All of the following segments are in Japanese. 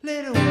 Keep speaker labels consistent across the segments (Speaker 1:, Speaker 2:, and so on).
Speaker 1: Little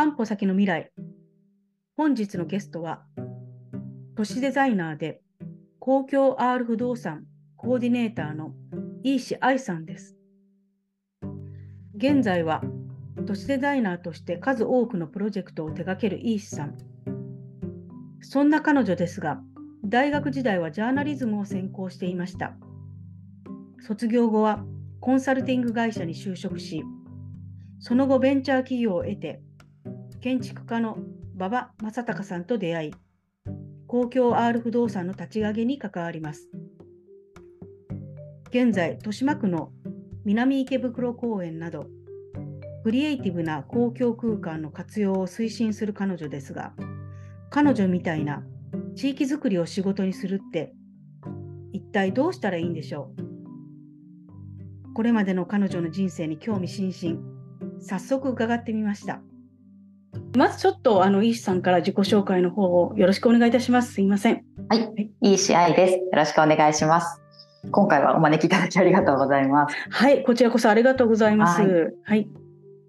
Speaker 2: 散歩先の未来。本日のゲストは都市デザイナーで公共 R 不動産コーディネーターの飯志愛さんです。現在は都市デザイナーとして数多くのプロジェクトを手掛ける飯志さん。そんな彼女ですが大学時代はジャーナリズムを専攻していました。卒業後はコンサルティング会社に就職しその後ベンチャー企業を得て建築家の馬場正隆さんと出会い、公共 R 不動産の立ち上げに関わります。現在、豊島区の南池袋公園など、クリエイティブな公共空間の活用を推進する彼女ですが、彼女みたいな地域づくりを仕事にするって、一体どうしたらいいんでしょう？これまでの彼女の人生に興味津々、早速伺ってみました。まずちょっとあの、イーシさんから自己紹介の方をよろしくお願いいたします。すいません。
Speaker 3: はい、いい試合です。よろしくお願いします。今回はお招きいただきありがとうございます。
Speaker 2: はい、こちらこそありがとうございます。
Speaker 3: は
Speaker 2: はい。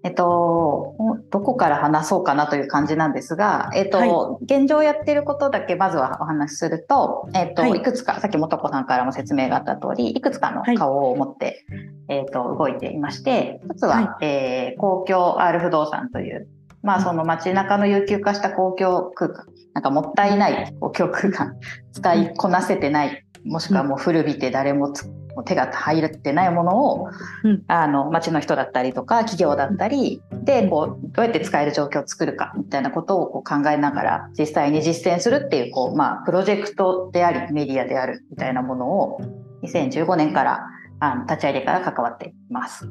Speaker 3: えっと、どこから話そうかなという感じなんですが、えっと、
Speaker 2: は
Speaker 3: 現状やっていることだけまずはお話しすると、えっと、
Speaker 2: はい
Speaker 3: い、くつか、さっき元子さんからも説明があった通り、いくつかの
Speaker 2: はい
Speaker 3: 顔を持って、えっと、動いていまして、一つは、
Speaker 2: は
Speaker 3: えー公共 R 不動産という、まあ、その街中の有給化した公共空間、なんかもったいない公共空間、使いこなせてない、もしくはもう古びて誰も手が入ってないものを、
Speaker 2: うん。
Speaker 3: あの町の人だったりとか企業だったりでこうどうやって使える状況を作るかみたいなことをこう考えながら実際に実践するっていうこう、まあ、プロジェクトでありメディアであるみたいなものを2015年からあの立ち上げから関わっています。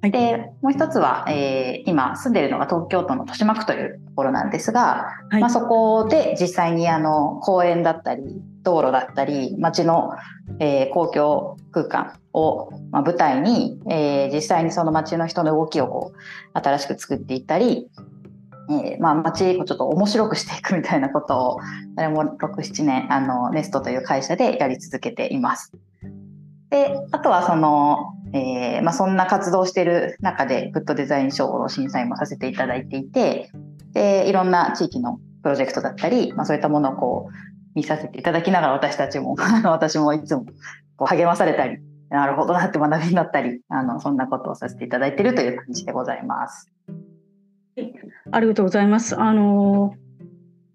Speaker 2: はい
Speaker 3: でもう一つは、えー今住んでるのが東京都の豊島区というところなんですが、
Speaker 2: はい
Speaker 3: まあ、そこで実際にあの公園だったり道路だったり街の、えー公共空間を、まあ、舞台に、えー実際にその街の人の動きをこう新しく作っていったり、えーまあ、街をちょっと面白くしていくみたいなことをそれも67年あのネストという会社でやり続けています。であとはその、えーまあ、そんな活動している中でグッドデザイン賞を審査員もさせていただいていてでいろんな地域のプロジェクトだったり、まあ、そういったものをこう見させていただきながら私たちも 私もいつもこう励まされたりなるほどなって学びになったりあのそんなことをさせていただいているという感じでございます。
Speaker 2: ありがとうございます。あの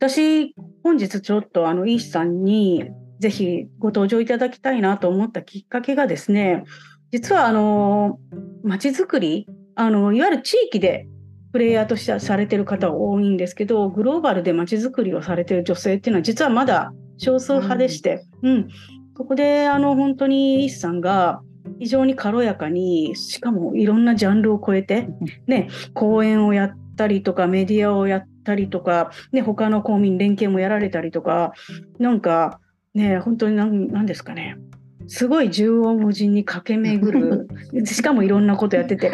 Speaker 2: 私、本日ちょっとあの、イーシさんにぜひご登場いただきたいなと思ったきっかけがですね、実はあの、街づくり、あの、いわゆる地域でプレイヤーとしてされてる方多いんですけど、グローバルで街づくりをされてる女性っていうのは実はまだ少数派でして、うん、ここであの、本当にイさんが非常に軽やかに、しかもいろんなジャンルを超えて、ね、講演をやったりとかメディアをやったりとか、ね、他の公民連携もやられたりとかなんかね本当になんなんですかね。すごい縦横無尽に駆け巡る。しかもいろんなことやってて。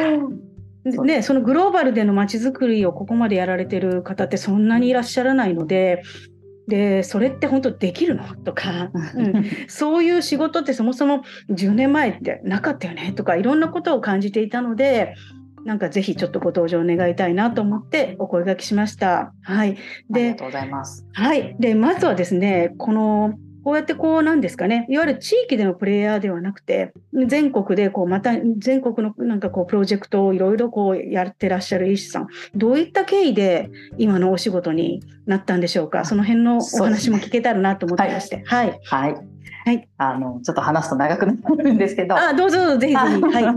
Speaker 2: ね、そのグローバルでの街づくりをここまでやられてる方ってそんなにいらっしゃらないのででそれって本当できるの？とか、うん、そういう仕事ってそもそも10年前ってなかったよね？とかいろんなことを感じていたのでなんかぜひちょっとご登場願いたいなと思ってお声掛けしました。はい、
Speaker 3: あり
Speaker 2: で
Speaker 3: がとうございます。
Speaker 2: はい、でまずはですねこのこうやってこうなんですかね。いわゆる地域でのプレイヤーではなくて全国でこうまた全国のなんかこうプロジェクトをいろいろこうやってらっしゃる医師さん。どういった経緯で今のお仕事になったんでしょうか。その辺のお話も聞けたらなと思ってまして、はい、
Speaker 3: はい。
Speaker 2: はい。
Speaker 3: あの、ちょっと話すと長くなるんですけど。
Speaker 2: あどうぞどうぞ。ぜひぜひ。はい。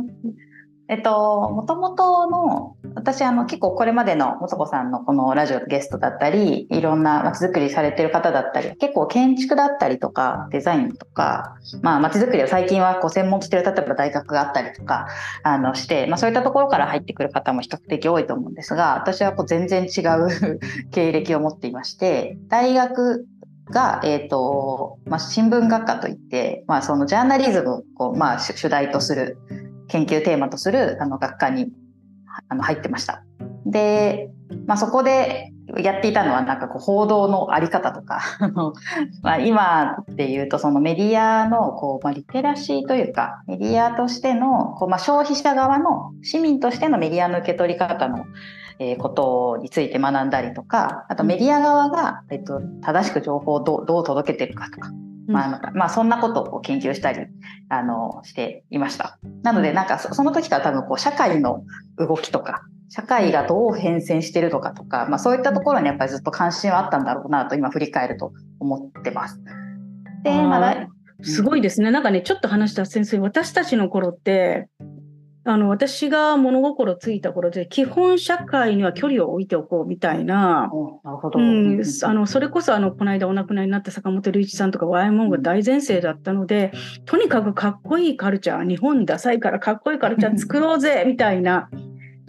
Speaker 3: えっと、もともとの、私、あの、結構これまでのもとこさんのこのラジオゲストだったり、いろんな街づくりされてる方だったり、結構建築だったりとか、デザインとか、まあ、街づくりを最近はこう専門してる、例えば大学があったりとか、あの、して、まあ、そういったところから入ってくる方も比較的多いと思うんですが、私はこう全然違う 経歴を持っていまして、大学が、えっ、と、まあ、新聞学科といって、まあ、そのジャーナリズムをこう、まあ、主題とする、研究テーマとするあの学科にあの入ってました。で、まあ、そこでやっていたのはなんかこう報道のあり方とか まあ今っていうとそのメディアのこう、まあ、リテラシーというかメディアとしてのこう、まあ、消費者側の市民としてのメディアの受け取り方の、えことについて学んだりとかあとメディア側が、えっと、正しく情報をどうどう届けてるかとかまあなんかまあ、そんなことを研究したりあのしていました。なのでなんかそその時から多分こう社会の動きとか社会がどう変遷してるのかとか、まあ、そういったところにやっぱりずっと関心はあったんだろうなと今振り返ると思ってます。で、まあだい
Speaker 2: すごいですね。なんかね、ちょっと話した先生、私たちの頃って、あの、私が物心ついた頃で、基本社会には距離を置いておこうみたいな、
Speaker 3: おなるほど。
Speaker 2: うん、あの、それこそあの、この間お亡くなりになった坂本龍一さんとかワイモンが大前提だったので、とにかくかっこいいカルチャー、日本ダサいからかっこいいカルチャー作ろうぜみたいな、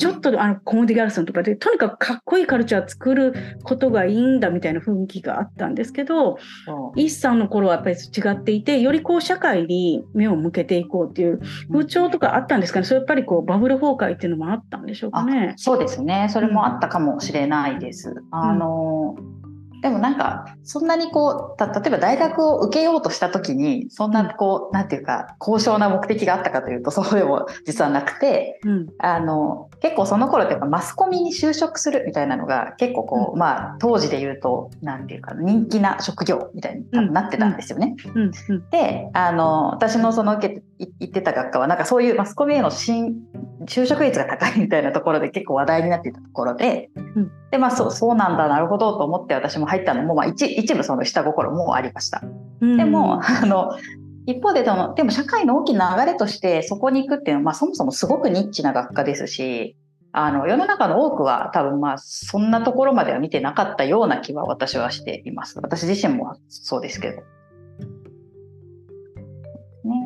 Speaker 2: ちょっとあの、コモディ・ギャルソンとかで、とにかくかっこいいカルチャー作ることがいいんだみたいな雰囲気があったんですけど、
Speaker 3: そう
Speaker 2: イースさんの頃はやっぱり違っていて、よりこう社会に目を向けていこうっていう風潮とかあったんですかね。それやっぱりこうバブル崩壊っていうのもあったんでしょうかね。
Speaker 3: そうですね。それもあったかもしれないです。あの、でもなんか、そんなにこう、た例えば大学を受けようとした時に、そんなこう、なんていうか、高尚な目的があったかというと、そうでも実はなくて、
Speaker 2: うん。
Speaker 3: あの、結構その頃ってやっぱマスコミに就職するみたいなのが結構こう、まあ当時で言うと、なんていうか、人気な職業みたいになってたんですよね。
Speaker 2: うん。うん。
Speaker 3: で、あの、私のその受け行ってた学科は、なんかそういうマスコミへの新、就職率が高いみたいなところで結構話題になっていたところで、
Speaker 2: うん
Speaker 3: で、まあそう、そうなんだ、なるほどと思って私も入ったのも、まあ一一部その下心もありました。
Speaker 2: うん
Speaker 3: でも、あの、一方でその、でも社会の大きな流れとしてそこに行くっていうのは、まあそもそもすごくニッチな学科ですし、あの、世の中の多くは多分まあそんなところまでは見てなかったような気は私はしています。私自身もそうですけど。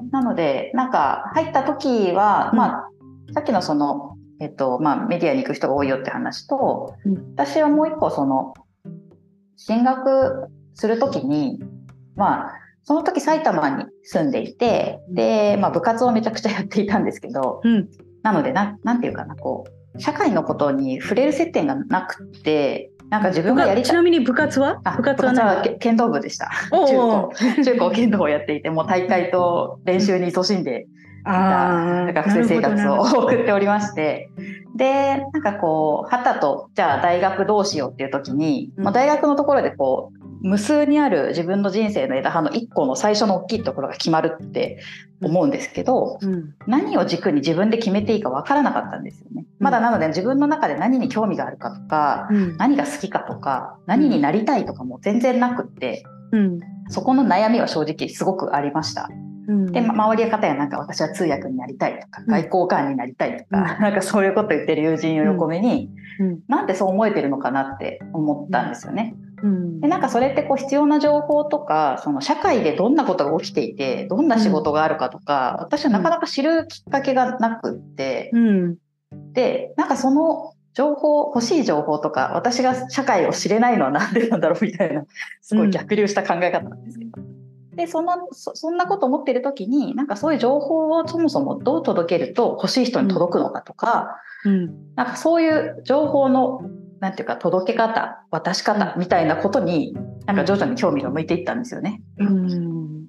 Speaker 3: ね、なので、なんか入った時は、
Speaker 2: うん。
Speaker 3: まあ、さっきのその、えっと、まあメディアに行く人が多いよって話と、
Speaker 2: うん。
Speaker 3: 私はもう一個その、進学するときに、まあ、その時埼玉に住んでいて、で、まあ部活をめちゃくちゃやっていたんですけど、
Speaker 2: うん。
Speaker 3: なのでな、なんていうかな、こう、社会のことに触れる接点がなくって、なんか自分がやりたい。
Speaker 2: ちなみに部活は？
Speaker 3: あ
Speaker 2: 部活は何
Speaker 3: 部活はけ剣道部でした。中高、中高剣道をやっていて、もう大会と練習に勤しんで
Speaker 2: ああ、
Speaker 3: 学生生活を送っておりまして、で、なんかこう、はたと、じゃあ大学どうしようっていう時に、
Speaker 2: うん。
Speaker 3: まあ、大学のところでこう、無数にある自分の人生の枝葉の一個の最初の大きいところが決まるって思うんですけど、
Speaker 2: うん。
Speaker 3: 何を軸に自分で決めていいか分からなかったんですよね。まだなので自分の中で何に興味があるかとか、
Speaker 2: うん。
Speaker 3: 何が好きかとか、何になりたいとかも全然なくって、
Speaker 2: うん。
Speaker 3: そこの悩みは正直すごくありました。
Speaker 2: うん。
Speaker 3: で、ま周りの方やなんか私は通訳になりたいとか、
Speaker 2: うん
Speaker 3: 外交官になりたいとか、
Speaker 2: うん
Speaker 3: なんかそういうこと言ってる友人を横目に、
Speaker 2: うん。
Speaker 3: なんでそう思えてるのかなって思ったんですよね。
Speaker 2: うん。
Speaker 3: で、なんかそれってこう必要な情報とか、その社会でどんなことが起きていて、どんな仕事があるかとか、私はなかなか知るきっかけがなくって、
Speaker 2: うん。
Speaker 3: で、なんかその情報、欲しい情報とか、私が社会を知れないのはなんでなんだろうみたいな、すごい逆流した考え方なんですけど。で、その、そそんなこと思ってる時に、なんかそういう情報をそもそもどう届けると欲しい人に届くのかとか、
Speaker 2: うん。
Speaker 3: なんかそういう情報の、なんていうか届け方、渡し方みたいなことに、なんか徐々に興味が向いていったんですよね。
Speaker 2: うん。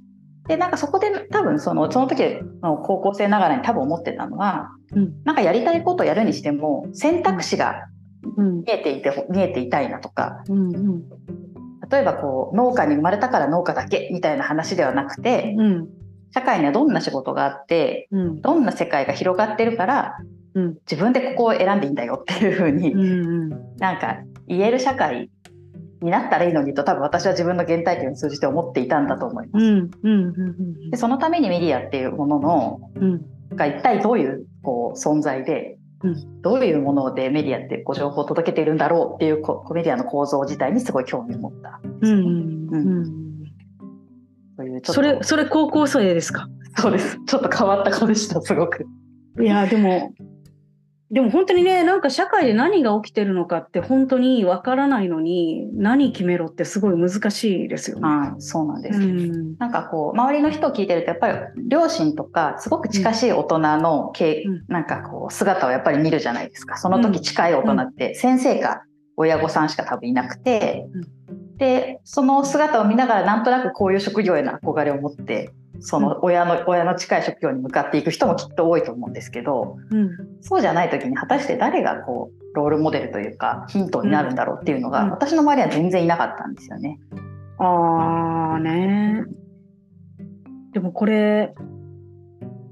Speaker 3: で、なんかそこで多分その、その時の高校生ながらに多分思ってたのは、
Speaker 2: うん
Speaker 3: なんかやりたいことをやるにしても、選択肢が
Speaker 2: うん。
Speaker 3: 見えていて、見えていたいなとか、
Speaker 2: うん。
Speaker 3: 例えばこう、農家に生まれたから農家だけみたいな話ではなくて、
Speaker 2: うん。
Speaker 3: 社会にはどんな仕事があって、
Speaker 2: うん。
Speaker 3: どんな世界が広がってるから、
Speaker 2: うん
Speaker 3: 自分でここを選んでいいんだよっていうふうに、
Speaker 2: うん。
Speaker 3: なんか言える社会になったらいいのにと多分私は自分の原体験を通じて思っていたんだと思います。
Speaker 2: うん。うん。うん。
Speaker 3: でそのためにメディアっていうものの
Speaker 2: うん。
Speaker 3: が一体どういうこう存在で、
Speaker 2: うん
Speaker 3: どういうものでメディアってこう情報を届けているんだろうっていうこうメディアの構造自体にすごい興味を持ったそ
Speaker 2: れそれ高校生ですか？
Speaker 3: そうですちょっと変わった子でしたすごく。
Speaker 2: いやでもでも本当にねなんか社会で何が起きてるのかって本当にわからないのに何決めろってすごい難しいですよね。
Speaker 3: はい、そうなんです。
Speaker 2: うん。
Speaker 3: なんかこう周りの人を聞いてるとやっぱり両親とかすごく近しい大人のけ、
Speaker 2: うん。
Speaker 3: なんかこう姿をやっぱり見るじゃないですか。その時近い大人って先生か親御さんしか多分いなくて、でその姿を見ながらなんとなくこういう職業への憧れを持ってその親の親の近い職業に向かっていく人もきっと多いと思うんですけど
Speaker 2: うん
Speaker 3: そうじゃない時に果たして誰がこうロールモデルというかヒントになるんだろうっていうのが、
Speaker 2: うん
Speaker 3: 私の周りは全然いなかったんですよね。
Speaker 2: ああね。でもこれ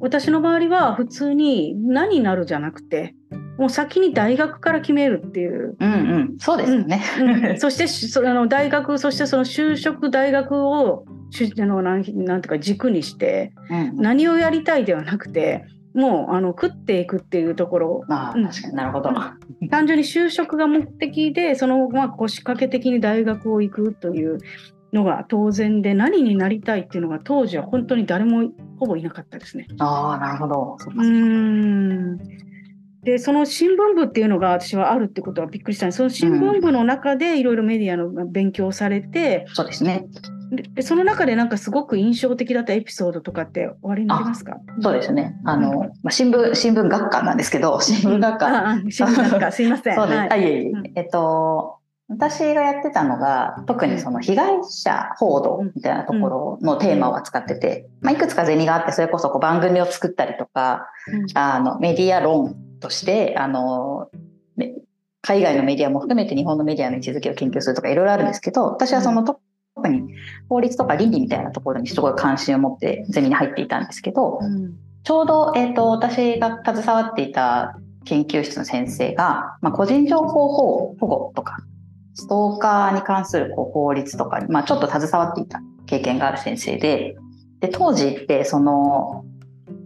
Speaker 2: 私の周りは普通に何になるじゃなくてもう先に大学から決めるっていう。
Speaker 3: うんうん、そうですよね。
Speaker 2: うんそしてしそあの大学そしてその就職大学をしあのなんなんていうか軸にして
Speaker 3: うん
Speaker 2: 何をやりたいではなくてもうあの食っていくっていうところ
Speaker 3: ああ
Speaker 2: うん
Speaker 3: 確かになるほど。
Speaker 2: 単純に就職が目的でそのまあ腰掛け的に大学を行くというのが当然で何になりたいっていうのが当時は本当に誰もほぼいなかったですね。
Speaker 3: ああなるほど。そう
Speaker 2: んでその新聞部っていうのが私はあるってことはびっくりしたんですその新聞部の中でいろいろメディアの勉強をされて、
Speaker 3: そうですね。
Speaker 2: ででその中でなんかすごく印象的だったエピソードとかっておありになりますか？
Speaker 3: そうですね。あの、まあ、新聞新聞学科なんですけど、新聞学科。
Speaker 2: ああ新聞学科すいません。
Speaker 3: そうです。
Speaker 2: はい
Speaker 3: あいえいえ
Speaker 2: うん
Speaker 3: えっと。私がやってたのが特にその被害者報道みたいなところのテーマを扱ってて、まあ、いくつかゼミがあってそれこそこう番組を作ったりとか
Speaker 2: うん
Speaker 3: あのメディア論としてあの、ね海外のメディアも含めて日本のメディアの位置づけを研究するとかいろいろあるんですけど私はその特に法律とか倫理みたいなところにすごい関心を持ってゼミに入っていたんですけど
Speaker 2: うん。
Speaker 3: ちょうど、えー、と私が携わっていた研究室の先生が、まあ、個人情報保護とかストーカーに関するこう法律とかに、まあ、ちょっと携わっていた経験がある先生でで当時ってその、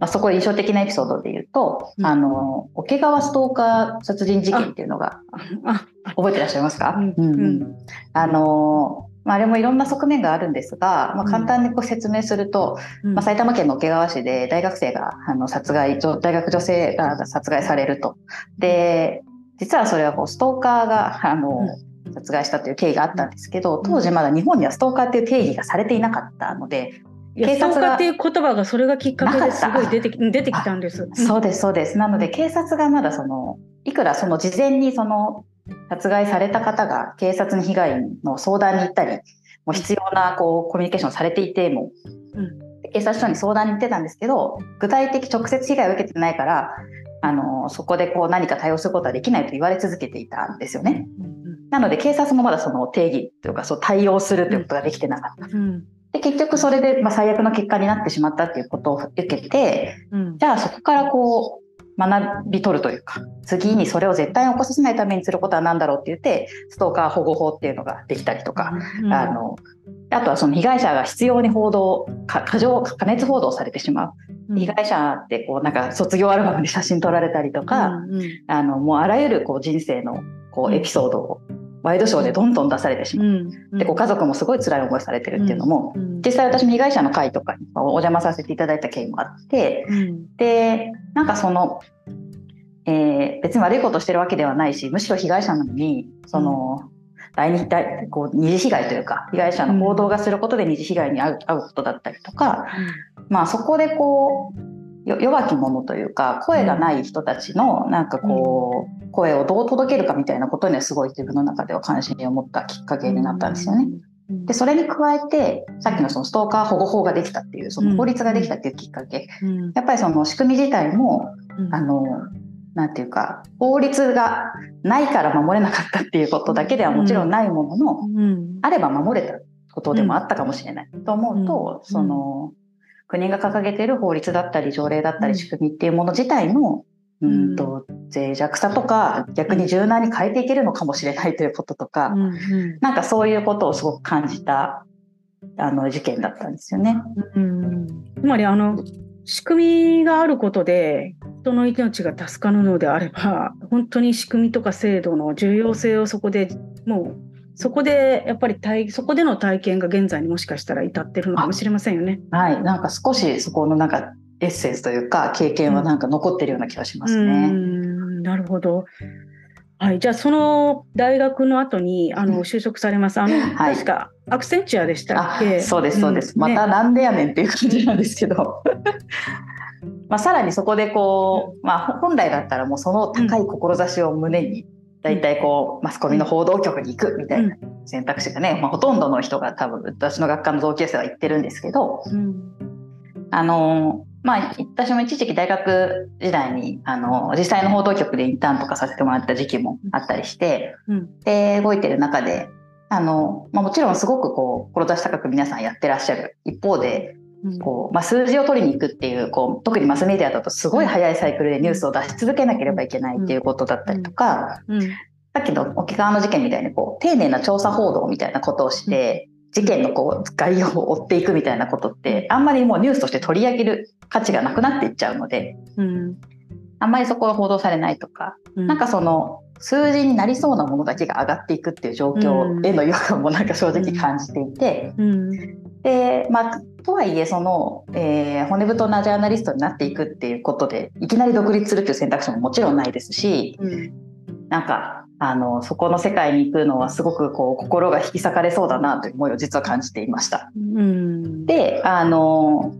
Speaker 3: まあ、そこで印象的なエピソードで言うと、
Speaker 2: うん。
Speaker 3: あの桶川ストーカー殺人事件っていうのが
Speaker 2: あ
Speaker 3: 覚えてらっしゃいますか、
Speaker 2: うん
Speaker 3: うん
Speaker 2: うん。
Speaker 3: あのまあ、あれもいろんな側面があるんですが、まあ、簡単にこう説明すると、
Speaker 2: うん。
Speaker 3: まあ、埼玉県の桶川市で大学生があの殺害女大学女性が殺害されると。で実はそれはこうストーカーがあの、殺害したという経緯があったんですけど当時まだ日本にはストーカーっていう定義がされていなかったので、警察が
Speaker 2: っていう言葉がそれがきっかけですごい出てき出てきたんです。
Speaker 3: そうですそうですなので警察がまだそのいくらその事前にその殺害された方が警察に被害の相談に行ったりもう必要なこうコミュニケーションされていても、
Speaker 2: うん
Speaker 3: 警察署に相談に行ってたんですけど具体的直接被害を受けてないからあのそこでこう何か対応することはできないと言われ続けていたんですよね。
Speaker 2: うん
Speaker 3: なので警察もまだその定義というかそう対応するということができてなかった。
Speaker 2: うん
Speaker 3: で結局それでまあ最悪の結果になってしまったっていうことを受けて
Speaker 2: うん。
Speaker 3: じゃあそこからこう学び取るというか次にそれを絶対に起こさせないためにすることは何だろうって言ってストーカー保護法っていうのができたりとか、
Speaker 2: うん。
Speaker 3: あのあとはその被害者が必要に報道か過剰過熱報道されてしまう。
Speaker 2: うん。
Speaker 3: 被害者ってこうなんか卒業アルバムで写真撮られたりとか、
Speaker 2: うんうん。
Speaker 3: あのもうあらゆるこう人生のこうエピソードをワイドショーでどんどん出されてしまう。
Speaker 2: うん。
Speaker 3: でご家族もすごい辛い思いされてるっていうのも、
Speaker 2: うん。
Speaker 3: 実際私も被害者の会とかにお邪魔させていただいた経緯もあって
Speaker 2: うん。
Speaker 3: でなんかその、えー別に悪いことしてるわけではないしむしろ被害者なのにその、第二第こう二次被害というか被害者の報道がすることで二次被害に遭う遭うことだったりとか、まあ、そこでこうよ弱き者というか声がない人たちのなんかこう、声をどう届けるかみたいなことにはすごい自分の中では関心を持ったきっかけになったんですよね。
Speaker 2: うん。
Speaker 3: でそれに加えてさっきのそのストーカー保護法ができたっていうその法律ができたっていうきっかけ、
Speaker 2: うん。
Speaker 3: やっぱりその仕組み自体も
Speaker 2: うん。
Speaker 3: あのなんていうか法律がないから守れなかったっていうことだけではもちろんないものの、
Speaker 2: うん。
Speaker 3: あれば守れたことでもあったかもしれない、と思うと、
Speaker 2: うん。
Speaker 3: その国が掲げている法律だったり条例だった
Speaker 2: うん。
Speaker 3: り仕組みっていうもの自体の、うん、と脆弱さとか逆に柔軟に変えていけるのかもしれないということとか、
Speaker 2: うんうん。
Speaker 3: なんかそういうことをすごく感じたあの事件だったんですよね。
Speaker 2: うん。つまりあの仕組みがあることで人の命が助かるのであれば本当に仕組みとか制度の重要性をそこでもうそこでやっぱり体そこでの体験が現在にもしかしたら至ってるのかもしれませんよね。
Speaker 3: はい、なんか少しそこのなんかエッセンスというか経験はなんか残ってるような気がしますね。
Speaker 2: んなるほど。はい、じゃあその大学の後にあの就職されます。あの、
Speaker 3: はい
Speaker 2: 確かアクセンチュアでした
Speaker 3: あ
Speaker 2: っけ？
Speaker 3: そうですそうです、
Speaker 2: んね
Speaker 3: またなんでやねんっていう感じなんですけどまあさらにそこでこう、まあ、ほ本来だったらもうその高い志を胸に大体こうマスコミの報道局に行くみたいな。選択肢がね、まあ、ほとんどの人が多分私の学科の同級生は言ってるんですけど。
Speaker 2: うん。
Speaker 3: あのまあ私も一時期大学時代にあの実際の報道局でインターンとかさせてもらった時期もあったりして
Speaker 2: うん。
Speaker 3: で動いてる中であの、まあ、もちろんすごくこう志高く皆さんやってらっしゃる一方で
Speaker 2: うん
Speaker 3: こう、まあ、数字を取りに行くっていうこう特にマスメディアだとすごい速いサイクルでニュースを出し続けなければいけないっていうことだったりとか、
Speaker 2: うん。
Speaker 3: さっきの沖縄の事件みたいにこう丁寧な調査報道みたいなことをして、事件のこう概要を追っていくみたいなことってあんまりもうニュースとして取り上げる価値がなくなっていっちゃうので
Speaker 2: うん。
Speaker 3: あんまりそこが報道されないとか、
Speaker 2: うん
Speaker 3: なんかその数字になりそうなものだけが上がっていくっていう状況への違和感もなんか正直感じていて。
Speaker 2: うん
Speaker 3: でまあ、とはいえその、えー骨太なジャーナリストになっていくっていうことでいきなり独立するっていう選択肢ももちろんないですし
Speaker 2: うん。
Speaker 3: なんかあのそこの世界に行くのはすごくこう心が引き裂かれそうだなという思いを実は感じていました。
Speaker 2: うん。
Speaker 3: であの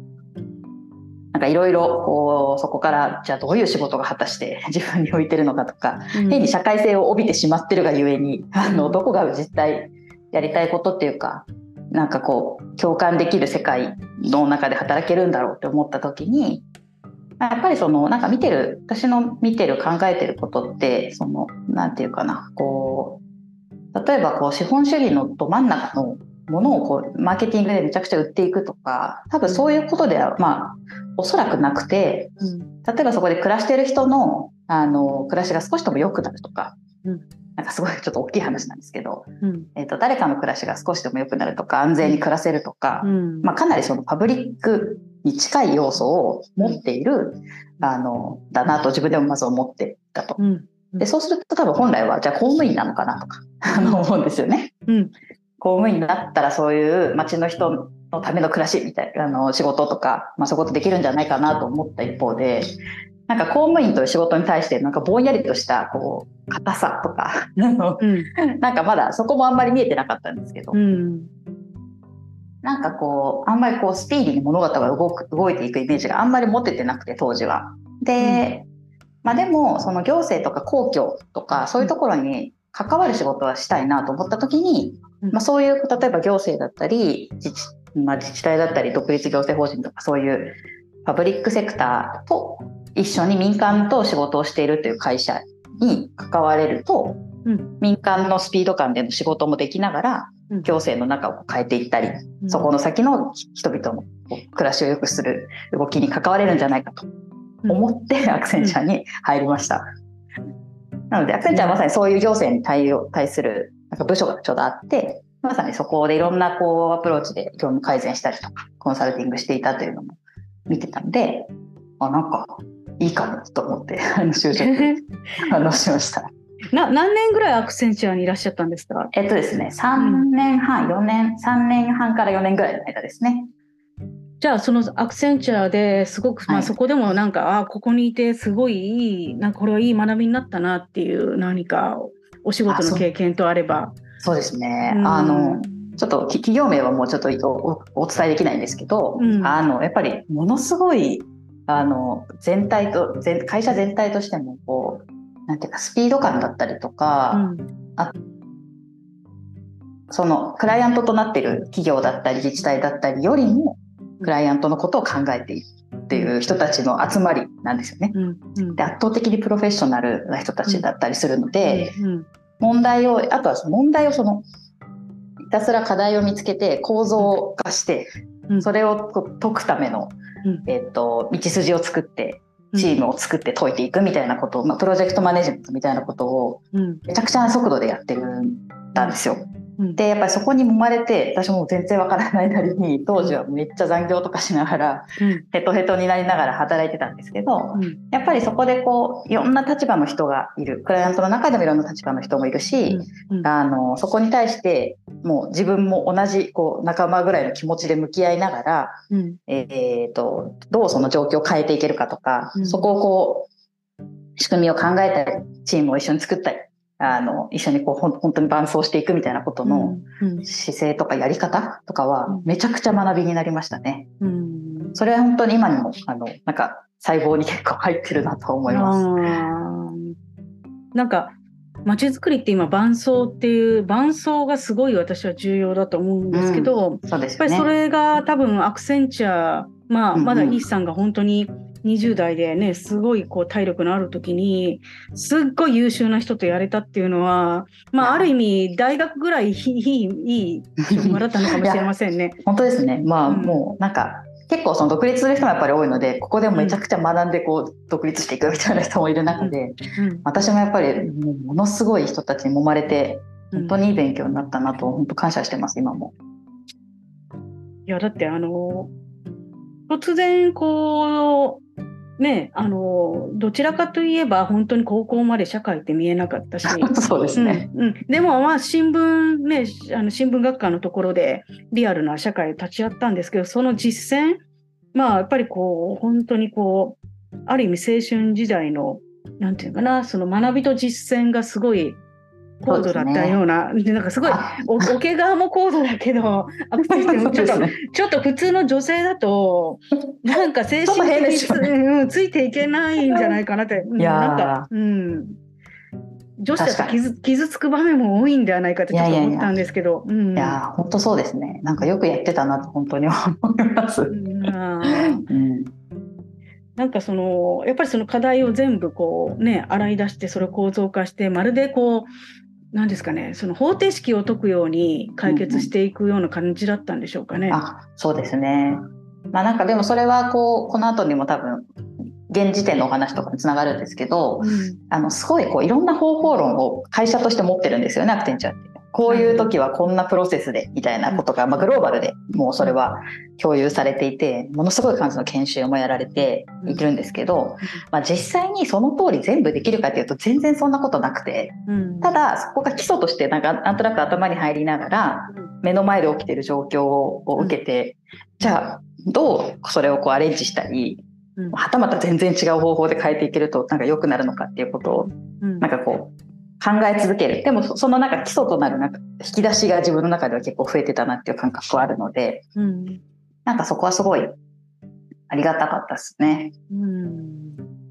Speaker 3: なんかいろいろこうそこからじゃあどういう仕事が果たして 自分に向いてるのかとか
Speaker 2: うん。
Speaker 3: 変に社会性を帯びてしまってるがゆえにあのどこが実態やりたいことっていうかなんかこう共感できる世界の中で働けるんだろうって思った時にまあやっぱりそのなんか見てる私の見てる考えてることってそのなんていうかなこう例えばこう資本主義のど真ん中のものをこうマーケティングでめちゃくちゃ売っていくとか多分そういうことではまあおそらくなくて
Speaker 2: うん。
Speaker 3: 例えばそこで暮らしてる人のあの暮らしが少しでも良くなるとか、
Speaker 2: うん
Speaker 3: なんかすごいちょっと大きい話なんですけど、
Speaker 2: うん。
Speaker 3: えー、と誰かの暮らしが少しでも良くなるとか安全に暮らせるとか、
Speaker 2: うん。
Speaker 3: まあ、かなりそのパブリックに近い要素を持っている、あのだなと自分でもまず思っていたと。
Speaker 2: うん。
Speaker 3: でそうすると多分本来はじゃあ公務員なのかなとか 思うんですよね。
Speaker 2: うん。
Speaker 3: 公務員だったらそういう町の人のための暮らしみたいなあの仕事とか、まあ、そういうことできるんじゃないかなと思った一方でなんか公務員という仕事に対してなんかぼんやりとしたこう硬さとか。なんかまだそこもあんまり見えてなかったんですけど、
Speaker 2: うん。
Speaker 3: なんかこうあんまりこうスピーディーに物事が動く動いていくイメージがあんまり持ててなくて当時は。で、まあ、でもその行政とか公共とかそういうところに関わる仕事はしたいなと思った時に、
Speaker 2: うん。
Speaker 3: まあ、そういう例えば行政だったり自治,、まあ、自治体だったり独立行政法人とかそういうパブリックセクターと一緒に民間と仕事をしているという会社に関われると、
Speaker 2: うん。
Speaker 3: 民間のスピード感での仕事もできながら
Speaker 2: うん。
Speaker 3: 行政の中を変えていったり、そこの先の人々の暮らしを良くする動きに関われるんじゃないかと思ってアクセンチャーに入りました。なのでアクセンチャーはまさにそういう行政に対応対するなんか部署がちょうどあってまさにそこでいろんなこうアプローチで業務改善したりとかコンサルティングしていたというのも見てたのであなんかいいかもと思ってあの就職 あのしました。
Speaker 2: な何年ぐらいアクセンチュアにいらっしゃったんですか？
Speaker 3: えっとですね3年半4年3年半から4年ぐらいの間ですね。
Speaker 2: じゃあそのアクセンチュアですごく、まあ、
Speaker 3: はい
Speaker 2: そこでもなんかあここにいてすごいいいなんかこれはいい学びになったなっていう何かお仕事の経験とあれば。
Speaker 3: そうですね。
Speaker 2: うん
Speaker 3: あのちょっとき企業名はもうちょっとお伝えできないんですけど、
Speaker 2: うん
Speaker 3: あのやっぱりものすごいあの全体と全会社全体としてもこうなんていうかスピード感だったりと
Speaker 2: う
Speaker 3: か、
Speaker 2: ん
Speaker 3: そのクライアントとなっている企業だったり自治体だったりよりもクライアントのことを考えているっていう人たちの集まりなんですよね。
Speaker 2: うん。うん。
Speaker 3: で圧倒的にプロフェッショナルな人たちだったりするので、
Speaker 2: うん
Speaker 3: 問題をあとはその問題をそのひたすら課題を見つけて構造化して、
Speaker 2: うん。
Speaker 3: それを解くための、
Speaker 2: うん
Speaker 3: えっと道筋を作って
Speaker 2: うん。
Speaker 3: チームを作って解いていくみたいなことを、まあ、プロジェクトマネジメントみたいなことを
Speaker 2: うん。
Speaker 3: めちゃくちゃな速度でやってるんですよ。
Speaker 2: うん。
Speaker 3: でやっぱりそこに揉まれて私も全然わからないなりに当時はめっちゃ残業とかしながら
Speaker 2: うん。
Speaker 3: ヘトヘトになりながら働いてたんですけど
Speaker 2: うん。
Speaker 3: やっぱりそこでこういろんな立場の人がいる。クライアントの中でもいろんな立場の人もいるし、
Speaker 2: うん。
Speaker 3: あのそこに対してもう自分も同じこう仲間ぐらいの気持ちで向き合いながら、
Speaker 2: うん。
Speaker 3: えー、とどうその状況を変えていけるかとか、
Speaker 2: うん。
Speaker 3: そこをこう仕組みを考えたりチームを一緒に作ったりあの一緒にこうほん本当に伴走していくみたいなことの
Speaker 2: うん。
Speaker 3: 姿勢とかやり方とかは
Speaker 2: うん。
Speaker 3: めちゃくちゃ学びになりましたね。
Speaker 2: うん。
Speaker 3: それは本当に今にもあのなんか細胞に結構入ってるなと思います。
Speaker 2: なんか街づくりって今伴走っていう伴走がすごい私は重要だと思うんですけど、
Speaker 3: そうですよね。
Speaker 2: やっぱりそれが多分アクセンチャー、まあ、
Speaker 3: うんうん。
Speaker 2: まだイースさんが本当に20代でねすごいこう体力のある時にすっごい優秀な人とやれたっていうのは、まあ、ある意味大学ぐらいいいいいい職場だったのかもしれませんね。
Speaker 3: 本当ですね。まあ、
Speaker 2: うん
Speaker 3: もうなんか結構その独立する人もやっぱり多いのでここでもめちゃくちゃ学んでこう独立していくみたいな人もいる中で、
Speaker 2: うん
Speaker 3: 私もやっぱりもうものすごい人たちに揉まれて
Speaker 2: うん
Speaker 3: 本当にいい勉強になったなと本当感謝してます今も。
Speaker 2: いやだってあの突然こうねあのどちらかといえば本当に高校まで社会って見えなかったし。
Speaker 3: そうですね。
Speaker 2: うんうん、でもまあ新聞ねあの新聞学科のところでリアルな社会を立ち会ったんですけどその実践まあやっぱりこう本当にこうある意味青春時代のなんていうのかなその学びと実践がすごい高度だったようなでなんかすごい
Speaker 3: あ
Speaker 2: お桶側も高度だけど ちょっと
Speaker 3: ね。
Speaker 2: ちょっと普通の女性だと、なんか精神的につ,、うん、ついていけないんじゃないかなって。うん
Speaker 3: いやー
Speaker 2: なんか、うん。女子だと傷傷つく場面も多いんではないかってちょっと思ったんですけど。うん
Speaker 3: いやー本当そうですね。なんかよくやってたなと本当に思います。
Speaker 2: なんかそのやっぱりその課題を全部こうね洗い出してそれを構造化してまるでこうなんですかねその方程式を解くように解決していくような感じだったんでしょうかね。
Speaker 3: あそうですね。まあなんかでもそれはこうこの後にも多分現時点のお話とかにつながるんですけど、
Speaker 2: うん
Speaker 3: あのすごいこういろんな方法論を会社として持ってるんですよねアクテンチャーって。こういう時はこんなプロセスでみたいなことが、まあ、グローバルでもうそれは共有されていてものすごい数の研修もやられているんですけど、まあ、実際にその通り全部できるかっていうと全然そんなことなくて
Speaker 2: うん。
Speaker 3: ただそこが基礎としてなんかなんとなく頭に入りながら目の前で起きてる状況を受けて、じゃあどうそれをこうアレンジしたり
Speaker 2: うん。
Speaker 3: はたまた全然違う方法で変えていけるとなんか良くなるのかっていうことを
Speaker 2: うん。
Speaker 3: なんかこう考え続ける。でもそそのなんか基礎となるなんか引き出しが自分の中では結構増えてたなっていう感覚はあるので
Speaker 2: うん。
Speaker 3: なんかそこはすごいありがたかったですね。
Speaker 2: うん。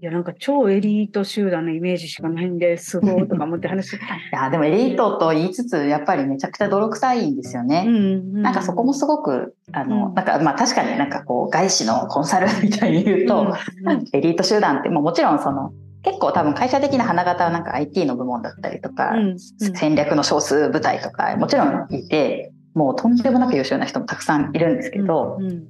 Speaker 2: いやなんか超エリート集団のイメージしかないんですごいとか思って話、
Speaker 3: いやでもエリートと言いつつやっぱりめちゃくちゃ泥臭いんですよね。
Speaker 2: ん
Speaker 3: なんかそこもすごくあの、
Speaker 2: うん。
Speaker 3: なんかまあ確かになんかこう外資のコンサルみたいに言うと、
Speaker 2: うん
Speaker 3: エリート集団ってもちろんその結構多分会社的な花形はなんか IT の部門だったりとか、
Speaker 2: うんうん。
Speaker 3: 戦略の少数部隊とかもちろんいてもうとんでもなく優秀な人もたくさんいるんですけど、
Speaker 2: うん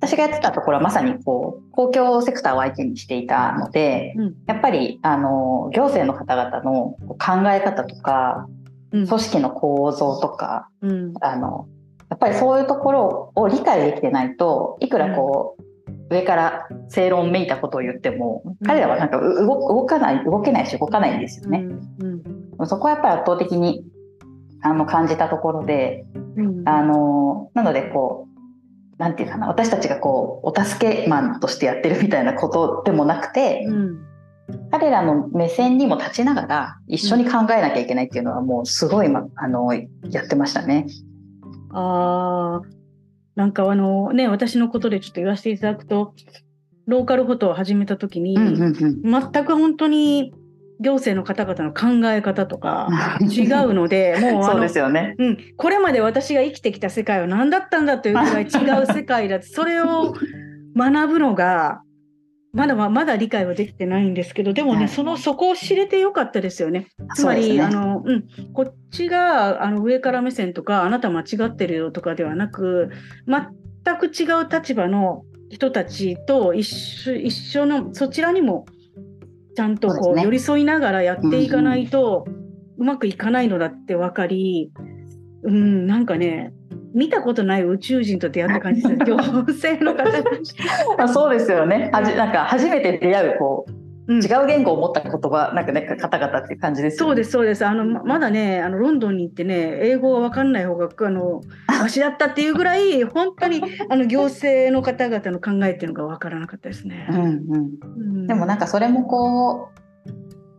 Speaker 3: 私がやってたところはまさにこう公共セクターを相手にしていたので、
Speaker 2: うん。
Speaker 3: やっぱりあの行政の方々の考え方とか
Speaker 2: うん。
Speaker 3: 組織の構造とか
Speaker 2: うん。
Speaker 3: あのやっぱりそういうところを理解できてないといくらこう、上から正論めいたことを言っても彼らはなんかう動動かない動けないし動かないんですよね。
Speaker 2: うん
Speaker 3: そこはやっぱり圧倒的にあの感じたところで
Speaker 2: うん。
Speaker 3: あのなのでこうなんていうかな私たちがこうお助けマンとしてやってるみたいなことでもなくて、
Speaker 2: うん。
Speaker 3: 彼らの目線にも立ちながら一緒に考えなきゃいけないっていうのはもうすごい、ま、あのやってましたね。
Speaker 2: あーなんかあのね私のことでちょっと言わせていただくとローカルフォトを始めた時に、
Speaker 3: うんうんうん
Speaker 2: 全く本当に行政の方々の考え方とか 違うのでもうあ
Speaker 3: そう
Speaker 2: の
Speaker 3: ですよね。
Speaker 2: うん、これまで私が生きてきた世界は何だったんだというぐらい違う世界だそれを学ぶのがまだままだ理解はできてないんですけどでもね、
Speaker 3: はい。
Speaker 2: そのそこを知れてよかったですよね。つまり、
Speaker 3: ね。
Speaker 2: あのうん、こっちがあの上から目線とかあなた間違ってるよとかではなく全く違う立場の人たちと一緒一緒のそちらにもちゃんとこう寄り添いながらやっていかないと、うまくいかないのだって分かりうん、なんかね、見たことない宇宙人と出会った感じです。行政の方
Speaker 3: あ、そうですよね。はじなんか初めて出会うこう
Speaker 2: うん
Speaker 3: 違う言語を持った言葉なんかね方々っていう感じですよね。
Speaker 2: そうです、そうです。あの、ままだね、あの、ロンドンに行ってね、英語がわかんない方が、あの、マシだったっていうぐらい、本当に、あの、行政の方々の考えっていうのがわからなかったですね。
Speaker 3: うんうん。
Speaker 2: うん
Speaker 3: でもなんかそれもこう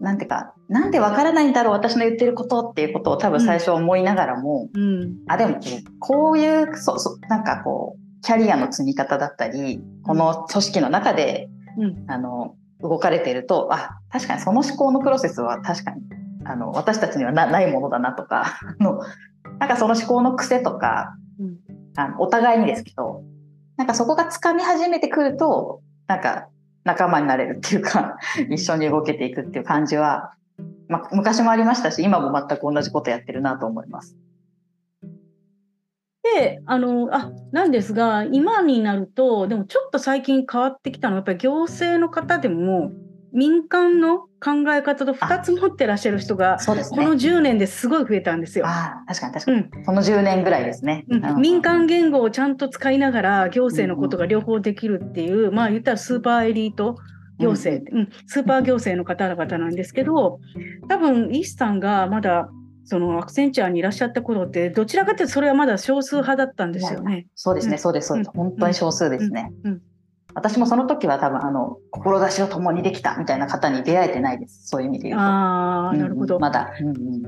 Speaker 3: なんていうかなんでわからないんだろう私の言ってることっていうことを多分最初思いながらも、
Speaker 2: うん、
Speaker 3: あでもこういうそうそうなんかこうキャリアの積み方だったりこの組織の中で、
Speaker 2: うん。
Speaker 3: あの動かれているとあ確かにその思考のプロセスは確かにあの私たちにはなないものだなとかあのなんかその思考の癖とか
Speaker 2: うん。
Speaker 3: あのお互いにですけどなんかそこがつかみ始めてくるとなんか仲間になれるっていうか一緒に動けていくっていう感じは、まあ、昔もありましたし今も全く同じことやってるなと思います。
Speaker 2: で、あの、あ、なんですが、今になると、でもちょっと最近変わってきたのは、やっぱり行政の方でも、民間の考え方と2つ持ってらっしゃる人が、
Speaker 3: ね。
Speaker 2: この10年ですごい増えたんですよ。
Speaker 3: ああ確かに確か
Speaker 2: う
Speaker 3: に、
Speaker 2: ん。
Speaker 3: この10年ぐらいですね。
Speaker 2: うん。民間言語をちゃんと使いながら行政のことが両方できるっていう、まあ言ったらスーパーエリート行政、うん。スーパー行政の方々なんですけど多分イースさんがまだそのアクセンチャーにいらっしゃった頃ってどちらかというとそれはまだ少数派だったんですよね。
Speaker 3: そうですね、
Speaker 2: うん。
Speaker 3: そうですそうです、本当に少数ですね。
Speaker 2: うん。うん
Speaker 3: 私もその時は多分あの志を共にできたみたいな方に出会えてないです。そういう意味で言うと。
Speaker 2: ああなるほど、
Speaker 3: うんまだ、うんうん、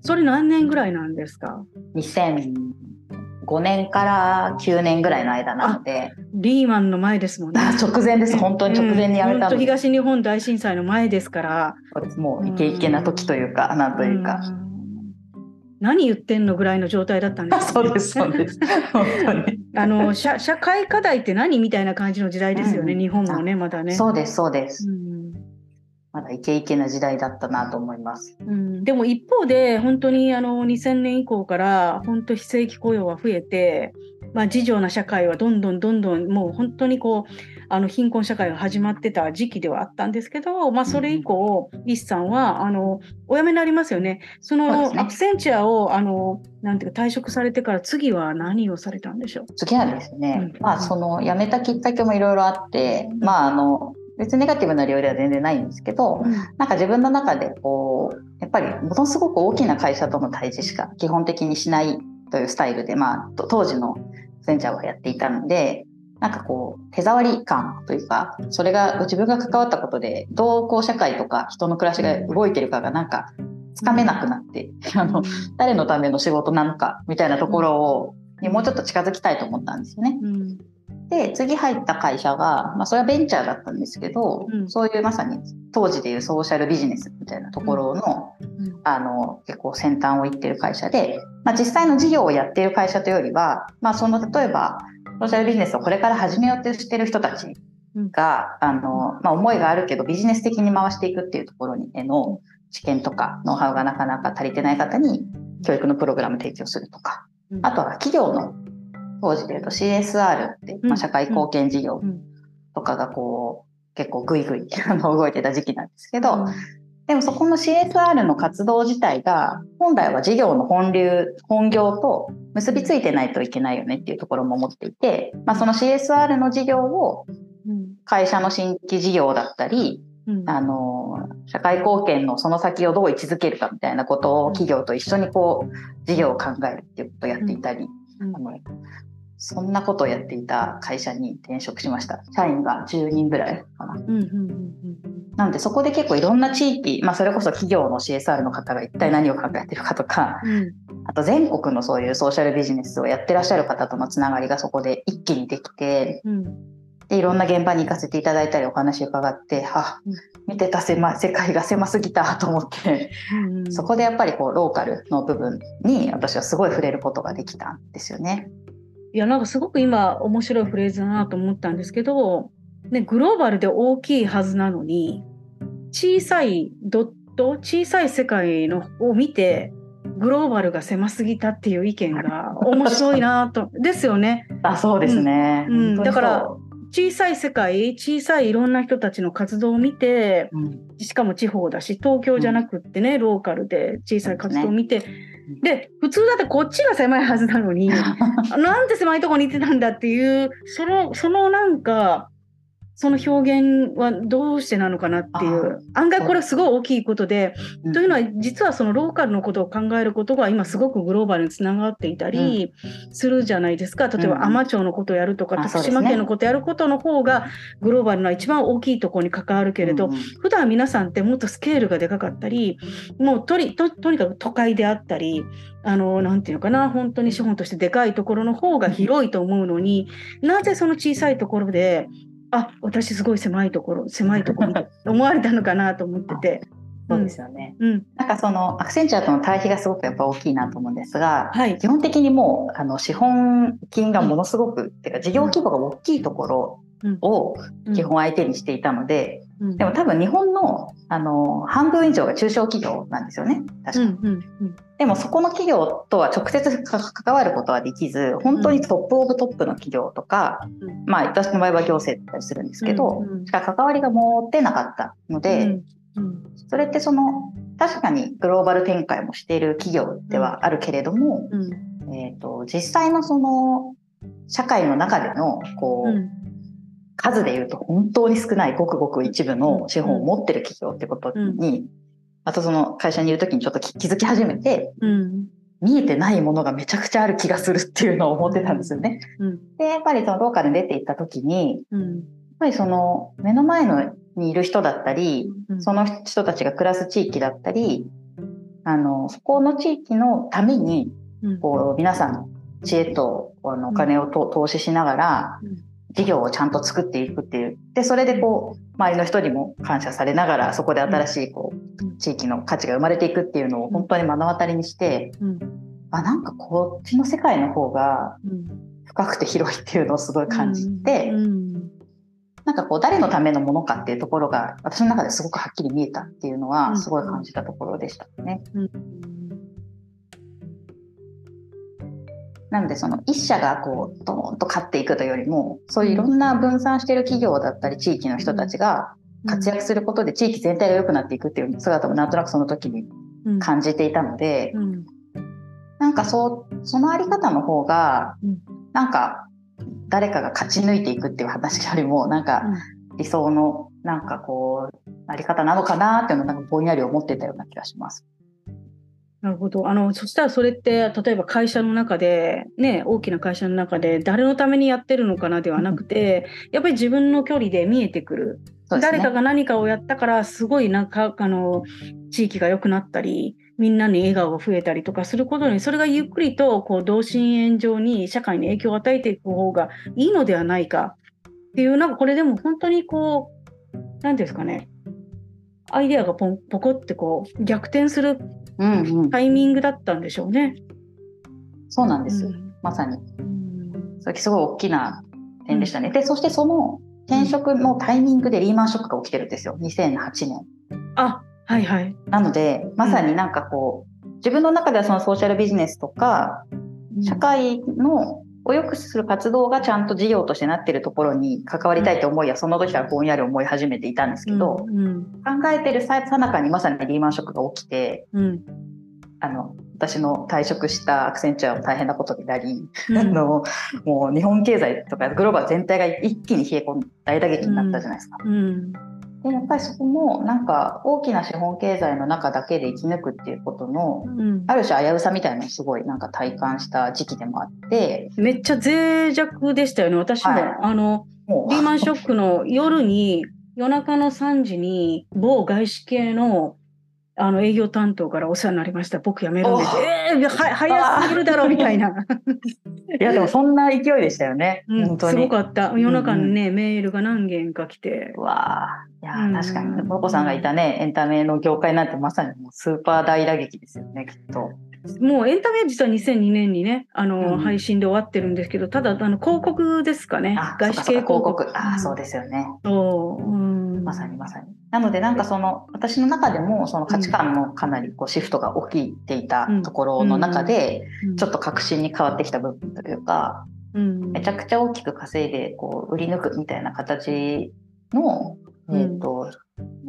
Speaker 2: それ何年ぐらいなんですか
Speaker 3: ？2005年から9年ぐらいの間なので、
Speaker 2: リーマンの前ですもんね。
Speaker 3: あ直前です。本当に直前にやめたので、
Speaker 2: 東日本大震災の前ですから。
Speaker 3: もうイケイケな時というか、なんというか。
Speaker 2: うん何言ってんのぐらいの状態だったんです
Speaker 3: そうですそうです。本当に。
Speaker 2: あの社社会課題って何みたいな感じの時代ですよね、
Speaker 3: うん
Speaker 2: 日本もね、まだね。
Speaker 3: そうですそうです。
Speaker 2: うん
Speaker 3: まだイケイケな時代だったなと思います。
Speaker 2: うん、でも一方で、本当にあの2000年以降から、本当、非正規雇用は増えて、まあ、自助な社会はどんどんどんどん、もう本当にこう、あの貧困社会が始まってた時期ではあったんですけど、まあ、それ以降、イスさんはあのお辞めになりますよね。そのアクセンチュアをあのなんていうか退職されてから、次は何をされたんでしょう？
Speaker 3: 次はですね、
Speaker 2: うん。
Speaker 3: まあその辞めたきっかけもいろいろあって、まああの別にネガティブな理由では全然ないんですけど、なんか自分の中でこうやっぱりものすごく大きな会社との対峙しか基本的にしないというスタイルで、まあ、と当時のセンチャーはやっていたのでなんかこう手触り感というかそれが自分が関わったことでどうこう社会とか人の暮らしが動いてるかがなんかつかめなくなって あの誰のための仕事なのかみたいなところをにもうちょっと近づきたいと思ったんですよね。
Speaker 2: うん。
Speaker 3: で次入った会社が、まあ、それはベンチャーだったんですけど、
Speaker 2: うん。
Speaker 3: そういうまさに当時でいうソーシャルビジネスみたいなところの,、
Speaker 2: うん。
Speaker 3: あの結構先端を行ってる会社で、まあ、実際の事業をやっている会社というよりは、まあ、その例えばソーシャルビジネスをこれから始めようとしてる人たちが、あのまあ、思いがあるけどビジネス的に回していくっていうところにへの知見とかノウハウがなかなか足りてない方に教育のプログラム提供するとか。
Speaker 2: うん。
Speaker 3: あとは企業の当時でいうと CSR って、
Speaker 2: うん。
Speaker 3: まあ、社会貢献事業
Speaker 2: うん。
Speaker 3: とかがこう結構グイグイあの動いてた時期なんですけど、
Speaker 2: うん
Speaker 3: でもそこの CSR の活動自体が本来は事業の本流本業と結びついてないといけないよねっていうところも思っていて、まあ、その CSR の事業を
Speaker 2: うん
Speaker 3: 会社の新規事業だったり
Speaker 2: うん。
Speaker 3: あの社会貢献のその先をどう位置づけるかみたいなことを企業と一緒にこう事業を考えるっていうことをやっていたり、
Speaker 2: うん。
Speaker 3: あのそんなことをやっていた会社に転職しました。社員が10人ぐらいかな。
Speaker 2: うんうんうん
Speaker 3: なのでそこで結構いろんな地域、まあ、それこそ企業の CSR の方が一体何を考えてるかとか
Speaker 2: うん。うん
Speaker 3: あと全国のそういうソーシャルビジネスをやってらっしゃる方とのつながりがそこで一気にできて
Speaker 2: うん。
Speaker 3: でいろんな現場に行かせていただいたりお話伺ってあ
Speaker 2: うん。
Speaker 3: 見てた狭世界が狭すぎたと思って
Speaker 2: うんうん。
Speaker 3: そこでやっぱりこうローカルの部分に私はすごい触れることができたんですよね。
Speaker 2: いやなんかすごく今面白いフレーズだなと思ったんですけど、ね、グローバルで大きいはずなのに小さいドット小さい世界のを見てグローバルが狭すぎたっていう意見が 面白いなと。ですよね。
Speaker 3: あそうですね、
Speaker 2: うん。うん。だから小さい世界小さいいろんな人たちの活動を見て
Speaker 3: うん。
Speaker 2: しかも地方だし東京じゃなくってね、ローカルで小さい活動を見て、で普通だってこっちが狭いはずなのに なんで狭いとこに行ってたんだっていうそのそのなんかその表現はどうしてなのかなっていう。案外これすごい大きいことで、というのは実はそのローカルのことを考えることが今すごくグローバルにつながっていたりするじゃないですか。例えば
Speaker 3: うん。
Speaker 2: 海士町のことをやるとか、
Speaker 3: あ
Speaker 2: 徳島県のことをやることの方がグローバルな一番大きいところに関わるけれど、
Speaker 3: うんうん。
Speaker 2: 普段皆さんってもっとスケールがでかかったりもうとりととにかく都会であったりあのなんていうのかな本当に資本としてでかいところの方が広いと思うのになぜその小さいところであ私すごい狭いところ狭いところっ て思われたのかなと思ってて。
Speaker 3: そうですよね。
Speaker 2: うん、
Speaker 3: なんかそのアクセンチュアとの対比がすごくやっぱ大きいなと思うんですが、
Speaker 2: はい、
Speaker 3: 基本的にもうあの資本金がものすごく、っていうか事業規模が大きいところを基本相手にしていたので、
Speaker 2: うん、
Speaker 3: でも多分日本のあの半分以上が中小企業なんですよね。確か。に、
Speaker 2: うんうんうん。
Speaker 3: でもそこの企業とは直接か関わることはできず本当にトップオブトップの企業とか、
Speaker 2: うん。
Speaker 3: まあ私の場合は行政だったりするんですけど、
Speaker 2: うんうん。
Speaker 3: しか関わりが持てなかったので、
Speaker 2: うんうん。
Speaker 3: それってその確かにグローバル展開もしている企業ではあるけれども、
Speaker 2: うん。
Speaker 3: えー、と実際のその社会の中でのこう、
Speaker 2: うん
Speaker 3: 数で言うと本当に少ないごくごく一部の資本を持ってる企業ってことに、あとその会社にいる時にちょっと気気づき始めて
Speaker 2: うん。
Speaker 3: 見えてないものがめちゃくちゃある気がするっていうのを思ってたんですよね。
Speaker 2: うん。
Speaker 3: でやっぱりそのローカルに出ていった時にやっ
Speaker 2: うん
Speaker 3: ぱりその目の前のにいる人だったり
Speaker 2: うん。
Speaker 3: その人たちが暮らす地域だったりあのそこの地域のために
Speaker 2: うん。
Speaker 3: こう皆さんの知恵とあのお金をと投資しながら
Speaker 2: うん
Speaker 3: 事業をちゃんと作っていくっていう。でそれでこう周りの人にも感謝されながらそこで新しいこ
Speaker 2: うん。
Speaker 3: う地域の価値が生まれていくっていうのを本当に目の当たりにして
Speaker 2: うん。
Speaker 3: あなんかこっちの世界の方が
Speaker 2: うん。
Speaker 3: 深くて広いっていうのをすごい感じて
Speaker 2: うん。
Speaker 3: なんかこう誰のためのものかっていうところが私の中ですごくはっきり見えたっていうの
Speaker 2: うん。
Speaker 3: はすごい感じたところでしたね。
Speaker 2: うん
Speaker 3: なのでその一社がこうドーンと勝っていくというよりもそういういろんな分散している企業だったり地域の人たちが活躍することで地域全体が良くなっていくっていう姿もなんとなくその時に
Speaker 2: うん。
Speaker 3: 感じていたので
Speaker 2: うん。
Speaker 3: なんかそうそのあり方の方が
Speaker 2: うん。
Speaker 3: なんか誰かが勝ち抜いていくっていう話よりもなんか理想のなんかこうあり方なのかなっていうのをなんかぼんやり思ってたような気がします。
Speaker 2: なるほど。あの、そしたらそれって、例えば会社の中で、ね、大きな会社の中で、誰のためにやってるのかなではなくて、やっぱり自分の距離で見えてくる。
Speaker 3: ね
Speaker 2: 誰かが何かをやったから、すごいなんか、あの、地域が良くなったり、みんなに笑顔が増えたりとかすることに、それがゆっくりと、こう、同心円状に社会に影響を与えていく方がいいのではないかっていう、なんかこれでも本当にこう、なんていうんですかね、アイデアがポンポコってこう逆転する
Speaker 3: うんうん、
Speaker 2: タイミングだったんでしょうね。
Speaker 3: そうなんです、
Speaker 2: うん
Speaker 3: まさに
Speaker 2: うん
Speaker 3: それすごい大きな点でしたね。でそしてその転職のタイミングでリーマンショックが起きてるんですよ2008年。
Speaker 2: あはいはい。
Speaker 3: なのでまさになんかこう自分の中ではそのソーシャルビジネスとか社会のを良くする活動がちゃんと事業としてなってるところに関わりたいと思いはその時からぼんやり思い始めていたんですけど、
Speaker 2: うん
Speaker 3: 考えてるささなかにまさにリーマンショックが起きて
Speaker 2: うん
Speaker 3: あの私の退職したアクセンチュアも大変なことになり、
Speaker 2: うん。
Speaker 3: あのもう日本経済とかグローバル全体が一気に冷え込んだ大打撃になったじゃないですか。
Speaker 2: うん
Speaker 3: でやっぱりそこもなんか大きな資本経済の中だけで生き抜くっていうことの
Speaker 2: うん。
Speaker 3: ある種危うさみたいなのをすごいなんか体感した時期でもあって。
Speaker 2: めっちゃ脆弱でしたよね。私も、
Speaker 3: はい。
Speaker 2: あのリーマンショックの夜に夜中の3時に某外資系のあの営業担当からお世話になりました。僕辞めるんです。
Speaker 3: お
Speaker 2: えー、は早すぎるだろみたいな。
Speaker 3: いやでもそんな勢いでしたよね、
Speaker 2: うん
Speaker 3: 本当に。
Speaker 2: すごかった。夜中にね、メールが何件か来て。
Speaker 3: うわあいや
Speaker 2: うん
Speaker 3: ー確かにモコさんがいたねエンタメの業界なんてまさにもうスーパー大打撃ですよねきっと。
Speaker 2: もうエンタメは実は2002年にね、あの、
Speaker 3: うん
Speaker 2: 配信で終わってるんですけど、ただ、あの、広告ですかね
Speaker 3: あ。
Speaker 2: 外資系広告。
Speaker 3: あーそうですよね。
Speaker 2: そう。うん。
Speaker 3: まさにまさに。なのでなんかその私の中でもその価値観のかなりこうシフトが起きていたところの中で
Speaker 2: うん
Speaker 3: ちょっと確信に変わってきた部分というか
Speaker 2: うん
Speaker 3: めちゃくちゃ大きく稼いでこう売り抜くみたいな形の
Speaker 2: うん。
Speaker 3: えっ、と、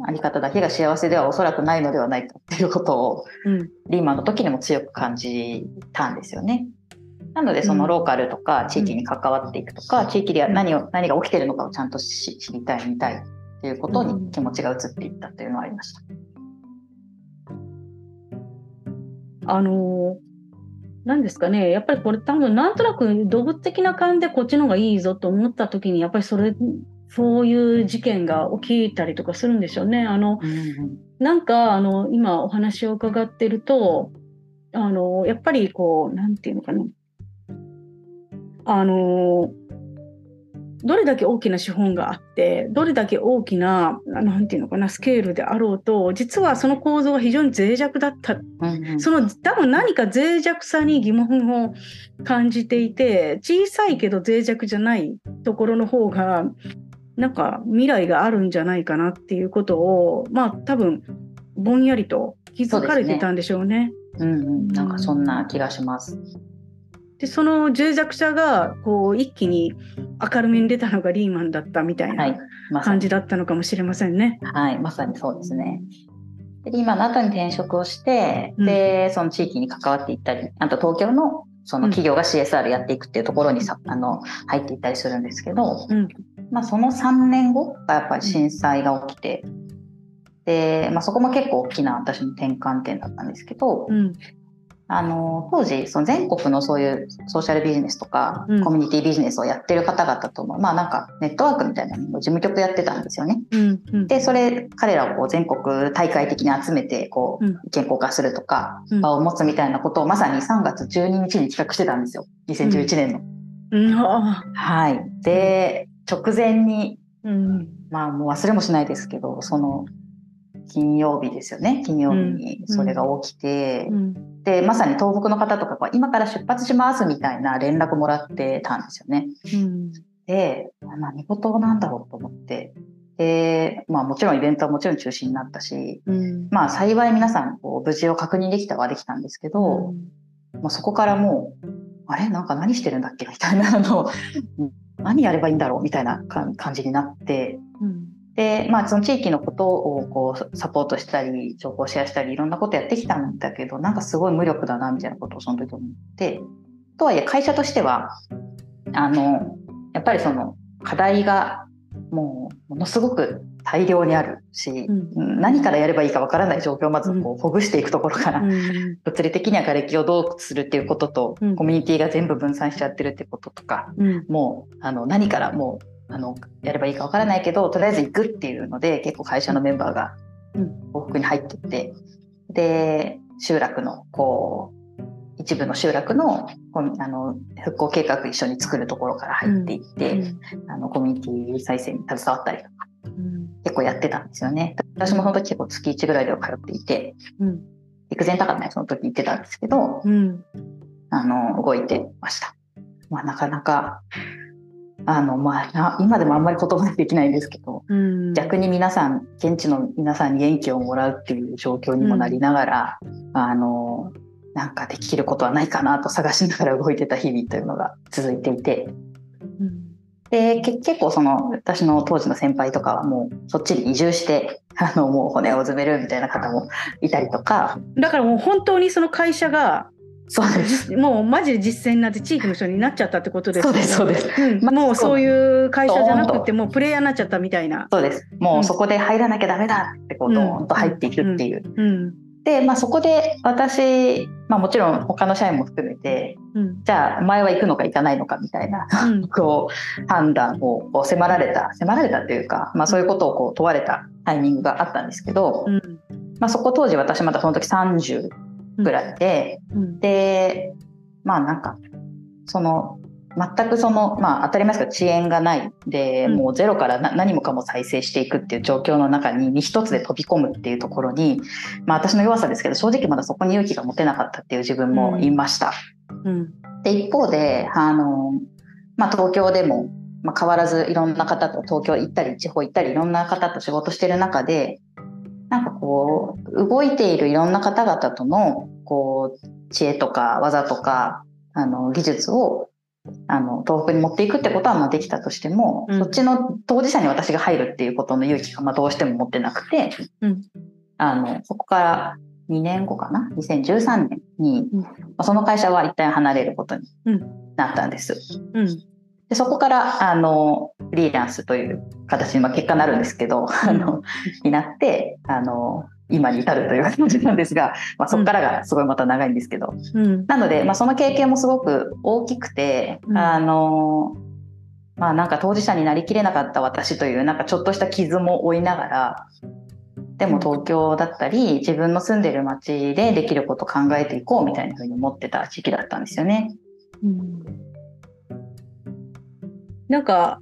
Speaker 3: あり方だけが幸せではおそらくないのではないかっていうことを
Speaker 2: うん。
Speaker 3: リーマンの時にも強く感じたんですよね。なのでそのローカルとか地域に関わっていくとか、地域では何を何が起きてるのかをちゃんとし知りたい見たいっていうことに気持ちが移っていったというのはありました。
Speaker 2: あのなんですかね、やっぱりこれ多分なんとなく動物的な感じでこっちの方がいいぞと思った時にやっぱりそれそういう事件が起きたりとかするんでしょうね。あのなんかあの今お話を伺ってるとあのやっぱりこうなんていうのかな。あのどれだけ大きな資本があってどれだけ大きななんていうのかなスケールであろうと実はその構造が非常に脆弱だった。
Speaker 3: うんうん。
Speaker 2: その多分何か脆弱さに疑問を感じていて小さいけど脆弱じゃないところの方がなんか未来があるんじゃないかなっていうことをまあ多分ぼんやりと気づかれてたんでしょうね。
Speaker 3: うんうん、なんかそんな気がします。
Speaker 2: でその脆弱さがこう一気に明るみに出たのがリーマンだったみたい
Speaker 3: は、
Speaker 2: な感じだったのかもしれませんね。
Speaker 3: はい、まさにそうですね。で今の後に転職をして、
Speaker 2: うん
Speaker 3: でその地域に関わっていったりあと東京のその企業が CSR やっていくっていうところにさ、あの入っていったりするんですけど、
Speaker 2: うん
Speaker 3: まあ、その3年後がやっぱり震災が起きて、で、まあ、そこも結構大きな私の転換点だったんですけど、
Speaker 2: うん。
Speaker 3: あの当時その全国のそういうソーシャルビジネスとか、
Speaker 2: うん。
Speaker 3: コミュニティビジネスをやってる方々ともまあなんかネットワークみたいなのを事務局やってたんですよね。
Speaker 2: うんうん。
Speaker 3: でそれ彼らをこう全国大会的に集めてこう
Speaker 2: うん。
Speaker 3: 意見交換するとか、
Speaker 2: うん。
Speaker 3: 場を持つみたいなことをまさに3月12日に企画してたんですよ。2011年の。
Speaker 2: うん。あ
Speaker 3: はい、で直前に
Speaker 2: ーうん。
Speaker 3: まあもう忘れもしないですけどその金曜日ですよね。金曜日にそれが起きて、
Speaker 2: うん。
Speaker 3: でまさに東北の方とかは今から出発しますみたいな連絡もらってたんですよね。
Speaker 2: うん
Speaker 3: で何事なんだろうと思って。で、まあ、もちろんイベントはもちろん中止になったし、
Speaker 2: うん。
Speaker 3: まあ、幸い皆さんこう無事を確認できたはできたんですけど、まあ、そこからもうあれ？なんか何してるんだっけ？みたいなのを何やればいいんだろうみたいな感じになって
Speaker 2: うん
Speaker 3: で、まあ、その地域のことをこうサポートしたり情報シェアしたりいろんなことやってきたんだけどなんかすごい無力だなみたいなことをその時思ってとはいえ会社としてはあのやっぱりその課題がもうものすごく大量にあるし、
Speaker 2: うん。
Speaker 3: 何からやればいいかわからない状況をまずこうほぐしていくところから、
Speaker 2: うん。
Speaker 3: 物理的には瓦礫をどうするっていうことと、
Speaker 2: うん。
Speaker 3: コミュニティが全部分散しちゃってるってこととか
Speaker 2: うん。
Speaker 3: もうあの何からもうあのやればいいかわからないけどとりあえず行くっていうので結構会社のメンバーが
Speaker 2: うん。
Speaker 3: 往復に入ってってで集落のこう一部の集落のあの復興計画一緒に作るところから入っていって、あのコミュニティ再生に携わったりとか。
Speaker 2: うん
Speaker 3: 結構やってたんですよね。私もその時結構月1ぐらいでは通っていて
Speaker 2: うん。
Speaker 3: 陸前高田にその時行ってたんですけど、
Speaker 2: うん。
Speaker 3: あの、動いてました。まあ、なかなか、あの、まあな、今でもあんまり言葉にできないんですけど、
Speaker 2: うん。
Speaker 3: 逆に皆さん、現地の皆さんに元気をもらうっていう状況にもなりながら、あの、なんかできることはないかなと探しながら動いてた日々というのが続いていて、
Speaker 2: うん
Speaker 3: で、け結構その、私の当時の先輩とかはもう、そっちに移住して、あの、もう骨を詰めるみたいな方もいたりとか、
Speaker 2: だからもう本当にその会社が
Speaker 3: そうです。
Speaker 2: じもうマジで実践になって地域の人になっちゃったってことですよね
Speaker 3: そうです、そうです。
Speaker 2: うん
Speaker 3: ま
Speaker 2: もうそういう会社じゃなくてもうプレイヤーになっちゃったみたいな。
Speaker 3: そうです。もうそこで入らなきゃダメだってこう、
Speaker 2: うん
Speaker 3: ドーンと入っていくっていう。
Speaker 2: うん
Speaker 3: で、まあそこで私、まあもちろん他の社員も含めて、
Speaker 2: うん。
Speaker 3: じゃあお前は行くのか行かないのかみたいな、
Speaker 2: うん。
Speaker 3: こう、判断をこう迫られた、迫られたっていうか、まあそういうことをこう問われたタイミングがあったんですけど、
Speaker 2: うん。
Speaker 3: まあそこ当時私まだその時30ぐらいで、
Speaker 2: うん。
Speaker 3: で、まあなんか、その、全くその、まあ当たり前ですけど遅延がないで、
Speaker 2: うん。
Speaker 3: もうゼロからな何もかも再生していくっていう状況の中に身一つで飛び込むっていうところに、まあ私の弱さですけど、正直まだそこに勇気が持てなかったっていう自分もいました。
Speaker 2: うん。
Speaker 3: で、一方で、あの、まあ東京でも、まあ変わらずいろんな方と東京行ったり、地方行ったり、いろんな方と仕事してる中で、なんかこう、動いているいろんな方々との、こう、知恵とか技とか、あの、技術を、あの東北に持っていくってことはまあできたとしても、
Speaker 2: うん。
Speaker 3: そっちの当事者に私が入るっていうことの勇気がまあどうしても持ってなくて、
Speaker 2: うん。
Speaker 3: あのそこから2年後かな？2013年に、
Speaker 2: うん。
Speaker 3: まあ、その会社は一旦離れることに
Speaker 2: うん
Speaker 3: なったんです。
Speaker 2: うん。
Speaker 3: でそこからあのフリーランスという形に、まあ、結果になるんですけど、あのになってあの今に至るという感じなんですが、まあ、そこからがすごいまた長いんですけど、
Speaker 2: うん。
Speaker 3: なので、まあ、その経験もすごく大きくて、
Speaker 2: うん。
Speaker 3: あのまあなんか当事者になりきれなかった私というなんかちょっとした傷も負いながらでも東京だったり自分の住んでる町でできること考えていこうみたいなふうに思ってた時期だったんですよね。
Speaker 2: うん。なんか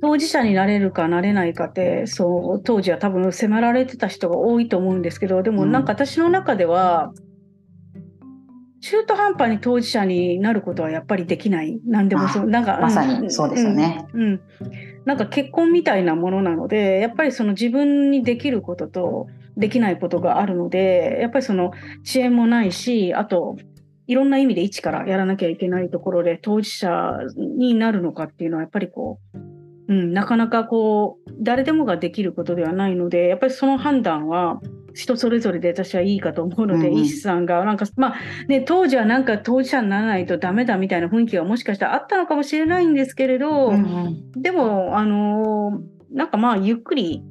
Speaker 2: 当事者になれるかなれないかってそう当時は多分迫られてた人が多いと思うんですけどでも
Speaker 3: うん。
Speaker 2: なんか私の中では、中途半端に当事者になることはやっぱりできない。何でもそう
Speaker 3: あ
Speaker 2: なんか
Speaker 3: まさ
Speaker 2: うん
Speaker 3: にそうですよね。
Speaker 2: うん。うん。なんか結婚みたいなものなのでやっぱりその自分にできることとできないことがあるのでやっぱりその支援もないしあといろんな意味で一からやらなきゃいけないところで当事者になるのかっていうのはやっぱりこう、うん、なかなかこう誰でもができることではないのでやっぱりその判断は人それぞれで私はいいかと思うので、
Speaker 3: うんうん
Speaker 2: イシさんがなんかまあね当時はなんか当事者にならないとダメだみたいな雰囲気がもしかしたらあったのかもしれないんですけれど、でも、あのーなんかまあ、ゆっくり、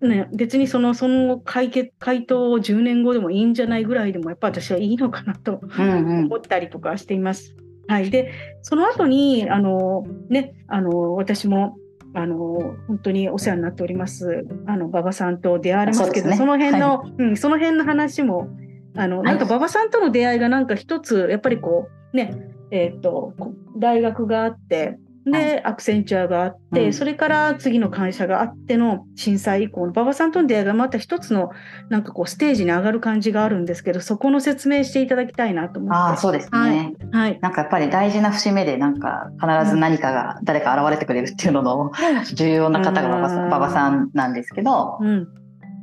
Speaker 2: ね、別にその、その解決、回答を10年後でもいいんじゃないぐらいでも、やっぱ私はいいのかなと
Speaker 3: うんうん
Speaker 2: 思ったりとかしています。はい。で、その後に、あのーね、あのー私も、あのー本当にお世話になっております、あの、馬場さんと出会われますけど、
Speaker 3: ね。
Speaker 2: その辺の、うん、その辺の話も、あの、なんか
Speaker 3: はい
Speaker 2: 馬場さんとの出会いがなんか一つ、やっぱりこう、ね、えっ、と、こ大学があって、で、
Speaker 3: は
Speaker 2: アクセンチュアがあって、
Speaker 3: うん
Speaker 2: それから次の会社があっての震災以降の馬場さんとの出会いがまた一つのなんかこうステージに上がる感じがあるんですけどそこの説明していただきたいなと思って。
Speaker 3: ああそうですね。
Speaker 2: はい。はい。
Speaker 3: なんかやっぱり大事な節目でなんか必ず何かが誰か現れてくれるっていうのの重要な方が馬場さ
Speaker 2: うん
Speaker 3: なんですけど、
Speaker 2: うん。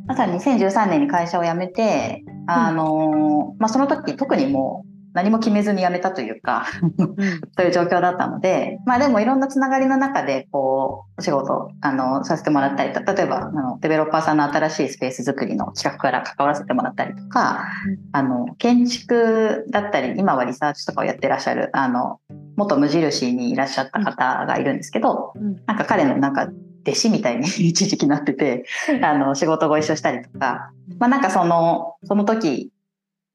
Speaker 3: まさに2013年に会社を辞めて、あのーまあ、その時特にもう何も決めずに辞めたというか
Speaker 2: うん。
Speaker 3: そういう状況だったので、まあ、でもいろんなつながりの中でこうお仕事あのさせてもらったりと例えばあのデベロッパーさんの新しいスペース作りの企画から関わらせてもらったりとか、
Speaker 2: うん。
Speaker 3: あの建築だったり今はリサーチとかをやってらっしゃるあの元無印にいらっしゃった方がいるんですけど、
Speaker 2: うん。
Speaker 3: なんか彼のなんか弟子みたいに 一時期なっててあの仕事ご一緒したりとか、まあ、なんかそのその時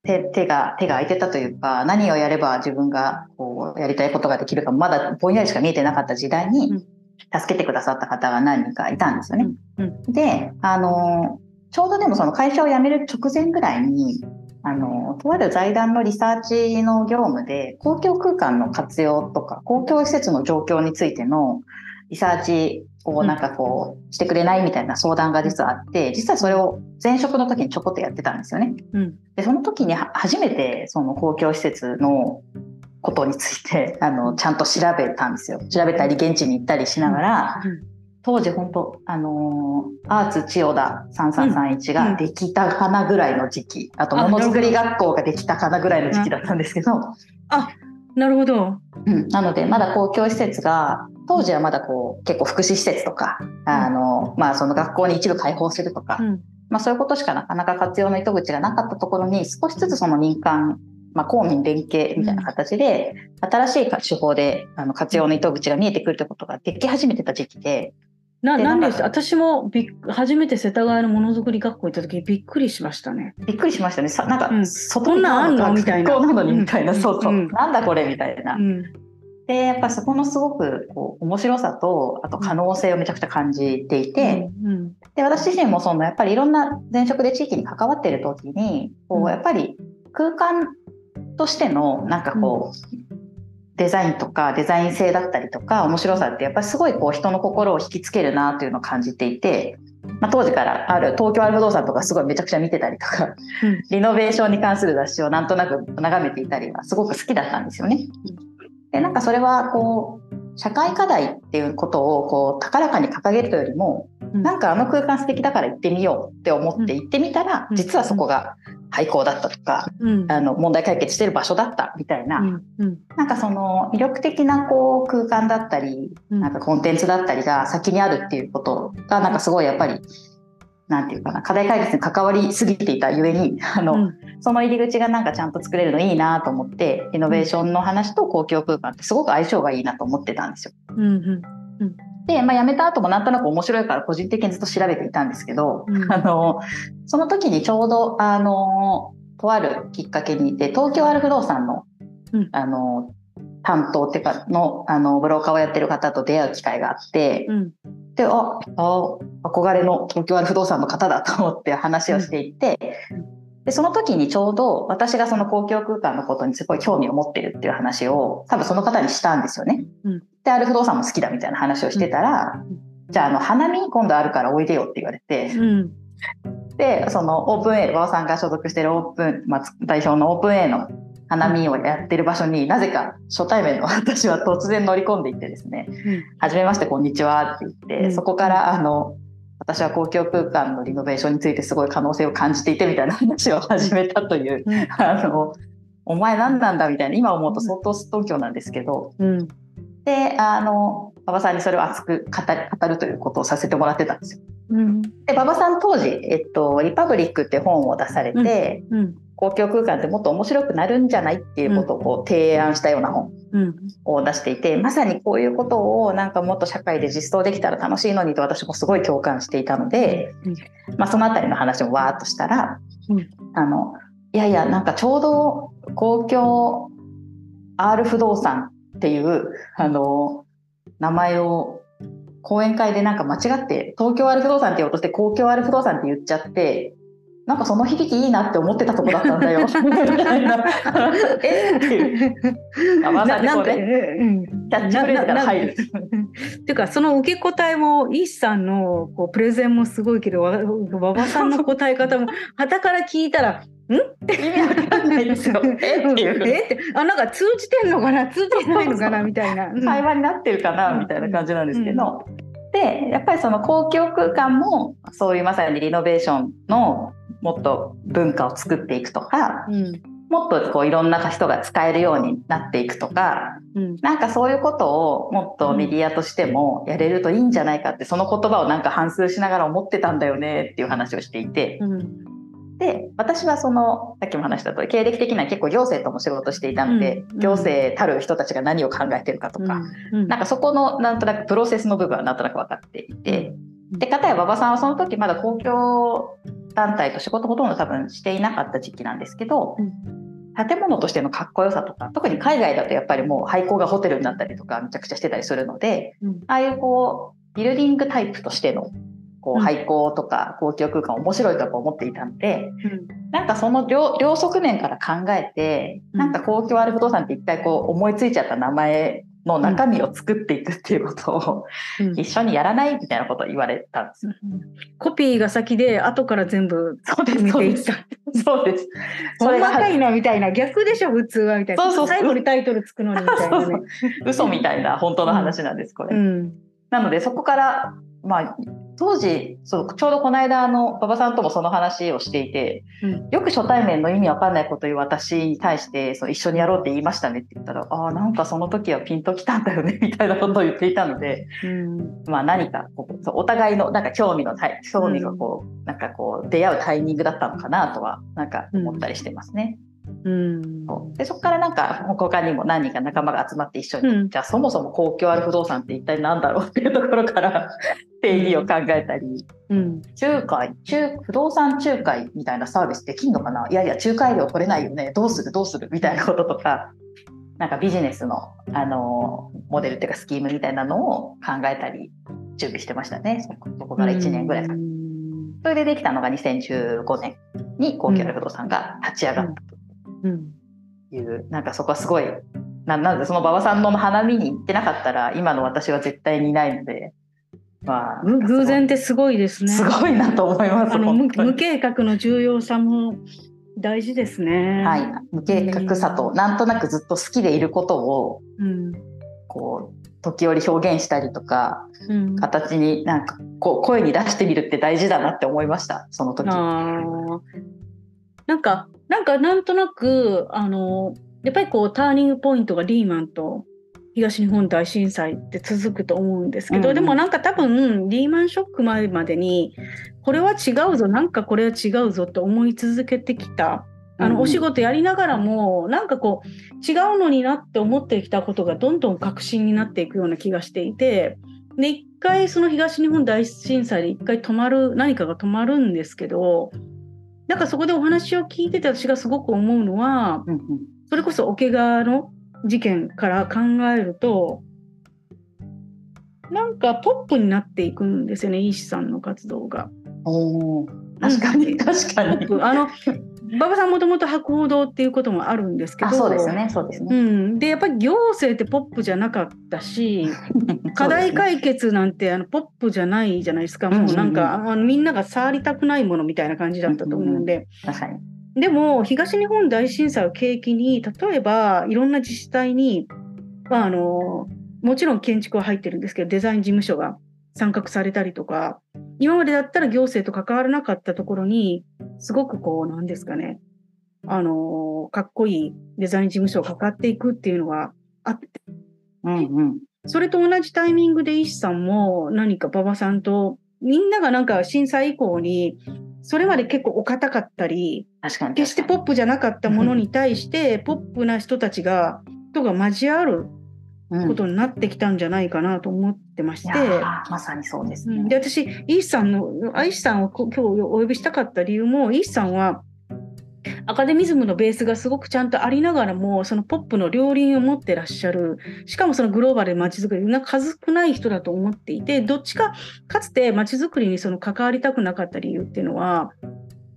Speaker 3: 手手が手が空いてたというか何をやれば自分がこうやりたいことができるかまだぼんやりしか見えてなかった時代に
Speaker 2: うん。
Speaker 3: 助けてくださった方が何人かいたんですよね。
Speaker 2: うん。
Speaker 3: であのちょうどでもその会社を辞める直前ぐらいにあのとある財団のリサーチの業務で公共空間の活用とか公共施設の状況についてのリサーチをなんかこうしてくれないみたいな相談が実はあって実はそれを前職の時にちょこっとやってたんですよね。
Speaker 2: うん。
Speaker 3: でその時には初めてその公共施設のことについて あのちゃんと調べたんですよ。調べたり現地に行ったりしながら、
Speaker 2: うん
Speaker 3: 当時本当あのーアーツ千代田3331ができたかなぐらいの時期、あと
Speaker 2: あ
Speaker 3: ものづくり学校ができたかなぐらいの時期だったんですけど、
Speaker 2: なるほど。
Speaker 3: うん、なのでまだ公共施設が当時はまだこう結構福祉施設とか、あのまあその学校に一部開放するとか、
Speaker 2: うん。
Speaker 3: まあ、そういうことしかなかなか活用の糸口がなかったところに少しずつその民間、まあ、公民連携みたいな形で、新しい手法であの活用の糸口が見えてくるということができ始めてた時期で、
Speaker 2: な、
Speaker 3: で
Speaker 2: なんで私もびっ初めて世田谷のものづくり学校行った時びっくりしましたね。
Speaker 3: びっくりしましたね。さなんか、
Speaker 2: うん。
Speaker 3: 外
Speaker 2: こんなんあんの？みたいな。
Speaker 3: 学校なのにみたいな、
Speaker 2: うん。
Speaker 3: そうそう、
Speaker 2: うん
Speaker 3: なんだこれ？みたいな。
Speaker 2: うん。
Speaker 3: で、やっぱそこのすごくこう面白さと、あと可能性をめちゃくちゃ感じていて、
Speaker 2: うん。
Speaker 3: で私自身もそのやっぱりいろんな前職で地域に関わっている時にこ
Speaker 2: うん。
Speaker 3: うやっぱり空間としてのなんかこう、デザインとかデザイン性だったりとか面白さってやっぱりすごいこう人の心を引きつけるなというのを感じていて、まあ、当時からある東京ある不動産とかすごいめちゃくちゃ見てたりとか
Speaker 2: うん。
Speaker 3: リノベーションに関する雑誌をなんとなく眺めていたりはすごく好きだったんですよね。でなんかそれはこう社会課題っていうことをこう高らかに掲げるというよりも
Speaker 2: うん。
Speaker 3: なんかあの空間素敵だから行ってみようって思って行ってみたら、
Speaker 2: うん。
Speaker 3: 実はそこが廃校だったとか
Speaker 2: うん。
Speaker 3: あの問題解決してる場所だったみたいな、
Speaker 2: うん。うん。
Speaker 3: なんかその魅力的なこう空間だったり
Speaker 2: うん。
Speaker 3: なんかコンテンツだったりが先にあるっていうことがなんかすごいやっぱりなんていうかな課題解決に関わりすぎていたゆえに あの、
Speaker 2: うん。
Speaker 3: その入り口がなんかちゃんと作れるのいいなと思ってイノベーションの話と公共空間ってすごく相性がいいなと思ってたんですよ。
Speaker 2: うんうん
Speaker 3: で、まあ、辞めた後もなんとなく面白いから個人的にずっと調べていたんですけど、
Speaker 2: うん。
Speaker 3: あのその時にちょうどあのとあるきっかけにいて東京ある不動産の,、
Speaker 2: うん。
Speaker 3: あの担当っていうかのあのブローカーをやってる方と出会う機会があって、
Speaker 2: うん
Speaker 3: でああ憧れの東京ある不動産の方だと思って話をしていて、でその時にちょうど私がその公共空間のことにすごい興味を持ってるっていう話を多分その方にしたんですよね。
Speaker 2: うん。
Speaker 3: である不動産も好きだみたいな話をしてたら、じゃああの花見今度あるからおいでよって言われて、
Speaker 2: うん。
Speaker 3: でそのオープン A 馬場さんが所属してるオープン、まあ、代表のオープン A の花見をやってる場所になぜか初対面の私は突然乗り込んでいってですね
Speaker 2: うん「
Speaker 3: はじめましてこんにちは」って言って、
Speaker 2: うん。
Speaker 3: そこからあの私は公共空間のリノベーションについてすごい可能性を感じていてみたいな話を始めたという、
Speaker 2: うん。
Speaker 3: あのお前何なんだみたいな今思うと相当すっとんきょうなんですけど。
Speaker 2: うん。
Speaker 3: であの馬場さんにそれを熱く語る語るということをさせてもらってたんですよ。
Speaker 2: うん。
Speaker 3: で馬場さん当時、えっと「リパブリック」って本を出されて、
Speaker 2: うん。
Speaker 3: 公共空間ってもっと面白くなるんじゃないっていうことをこう提案したような本
Speaker 2: うん。
Speaker 3: を出していてまさにこういうことをなんかもっと社会で実装できたら楽しいのにと私もすごい共感していたので、まあ、そのあたりの話もわーっとしたら、
Speaker 2: うん。
Speaker 3: あのいやいやなんかちょうど公共 R 不動産っていうあの名前を講演会でなんか間違って東京ある不動産って言おうとして公共ある不動産って言っちゃってなんかその響きいいなって思ってたとこだったんだよ。えっていう。あまさにこうね。
Speaker 2: うん。
Speaker 3: キャッチフレーズから入る。
Speaker 2: っていうかその受け答えもイースさんのこうプレゼンもすごいけどわ馬場さんの答え方も 傍から聞いたら
Speaker 3: 意味わかんない。ですよ。え？っていう。
Speaker 2: え？ってあなんか通じてんのかな？通じてないのかな？みたいな。うん
Speaker 3: 会話になってるかな？みたいな感じなんですけど、でやっぱりその公共空間もそういうまさにリノベーションのもっと文化を作っていくとか
Speaker 2: うん。
Speaker 3: もっとこういろんな人が使えるようになっていくとか
Speaker 2: うん。
Speaker 3: なんかそういうことをもっとメディアとしてもやれるといいんじゃないかってその言葉をなんか反芻しながら思ってたんだよねっていう話をしていて。
Speaker 2: うん。
Speaker 3: で私はそのさっきも話した通り経歴的には結構行政とも仕事していたので、
Speaker 2: うん。
Speaker 3: 行政たる人たちが何を考えてるかとか、
Speaker 2: うん。
Speaker 3: なんかそこのなんとなくプロセスの部分はなんとなく分かっていて、
Speaker 2: うん。
Speaker 3: で片や馬場さんはその時まだ公共団体と仕事ほとんど多分していなかった時期なんですけど、建物としてのかっこよさとか特に海外だとやっぱりもう廃校がホテルになったりとかめちゃくちゃしてたりするので
Speaker 2: うん。
Speaker 3: ああいうこうビルディングタイプとしてのこ
Speaker 2: う
Speaker 3: うん。廃校とか公共空間面白いとやっぱ思っていたので、
Speaker 2: うん。
Speaker 3: なんかその両両側面から考えて、
Speaker 2: うん。
Speaker 3: なんか公共ある不動産って一回こう思いついちゃった名前の中身を作っていくっていうことを、
Speaker 2: うん
Speaker 3: 一緒にやらないみたいなことを言われたんです。
Speaker 2: コピーが先で後から全部
Speaker 3: そうです
Speaker 2: 見
Speaker 3: そうです
Speaker 2: ていった。
Speaker 3: そうです。そ
Speaker 2: 細
Speaker 3: れが
Speaker 2: かいなみたいな逆でしょ普通はみたいな
Speaker 3: そうそう
Speaker 2: 最後にタイトルつくのにみたいなね。
Speaker 3: 嘘みたいな本当の話なんですこれ。
Speaker 2: うん
Speaker 3: なのでそこからまあ当時そうちょうどこの間あの馬場さんともその話をしていて、
Speaker 2: うん。
Speaker 3: よく初対面の意味わかんないこと言う私に対してそう一緒にやろうって言いましたねって言ったらああなんかその時はピンときたんだよね みたいなことを言っていたので、
Speaker 2: うん。
Speaker 3: まあ、何かこうお互いのなんか興味の興味がこう、なんかこう出会うタイミングだったのかなとはなんか思ったりしてますね。
Speaker 2: うん。
Speaker 3: でそこからなんか他にも何人か仲間が集まって一緒に、
Speaker 2: うん。
Speaker 3: じゃあそもそも公共ある不動産って一体何だろうっていうところから定義を考えたり、
Speaker 2: うん。
Speaker 3: 仲介仲不動産仲介みたいなサービスできんのかな？いやいや仲介料取れないよね。どうする？どうする？みたいなこととか。なんかビジネスの、あのモデルっていうかスキームみたいなのを考えたり準備してましたね。そこから1年ぐらい、
Speaker 2: うん。
Speaker 3: それでできたのが2015年に公共ある不動産が立ち上がったと
Speaker 2: う。ん。
Speaker 3: いう、なんかそこはすごいななんでその馬場さんの花見に行ってなかったら今の私は絶対にいないので、まあ、
Speaker 2: ぐ偶然ってすごいですね。
Speaker 3: すごいなと思います
Speaker 2: あの無計画の重要さも大事ですね。
Speaker 3: はい、無計画さとなんとなくずっと好きでいることを
Speaker 2: うん
Speaker 3: こう時折表現したりとか
Speaker 2: うん、
Speaker 3: 形になんかこう声に出してみるって大事だなって思いましたその時。
Speaker 2: あーなんかなんかなんとなくあのやっぱりこうターニングポイントがリーマンと東日本大震災って続くと思うんですけど、
Speaker 3: うんうん。
Speaker 2: でもなんか多分リーマンショック前までにこれは違うぞなんかこれは違うぞと思い続けてきた。あのお仕事やりながらもなんかこう違うのになって思ってきたことがどんどん確信になっていくような気がしていてで一回その東日本大震災で一回止まる何かが止まるんですけどなんかそこでお話を聞いてて私がすごく思うのはそれこそ桶川の事件から考えるとなんかポップになっていくんですよね医師さんの活動が。
Speaker 3: おー確かに、
Speaker 2: うん
Speaker 3: 確かに。
Speaker 2: あの馬場さんもともと博報堂っていうこともあるんですけど
Speaker 3: あ、そうですね、そうです
Speaker 2: う
Speaker 3: ね。
Speaker 2: ん、でやっぱり行政ってポップじゃなかったし 課題解決なんてあのポップじゃないじゃないですか、
Speaker 3: うんうんうん
Speaker 2: もうなんかあのみんなが触りたくないものみたいな感じだったと思うんで、
Speaker 3: 確かに。
Speaker 2: でも東日本大震災を契機に例えばいろんな自治体に、まあ、あのもちろん建築は入ってるんですけどデザイン事務所が参画されたりとか今までだったら行政と関わらなかったところにすごくこうなんですかねあのかっこいいデザイン事務所がかかっていくっていうのがあって
Speaker 3: うんうん。
Speaker 2: それと同じタイミングで医師さんも何か馬場さんとみんながなんか震災以降にそれまで結構お堅かったり。決してポップじゃなかったものに対してポップな人たちが人が交わる
Speaker 3: うん。
Speaker 2: ことになってきたんじゃないかなと思ってまして、
Speaker 3: いやーまさにそうですね。
Speaker 2: うん。で私イースさんのアイスさんをこ今日お呼びしたかった理由もイースさんはアカデミズムのベースがすごくちゃんとありながらもそのポップの両輪を持ってらっしゃるしかもそのグローバルで街づくりな数少ない人だと思っていてどっちかかつて街づくりにその関わりたくなかった理由っていうのは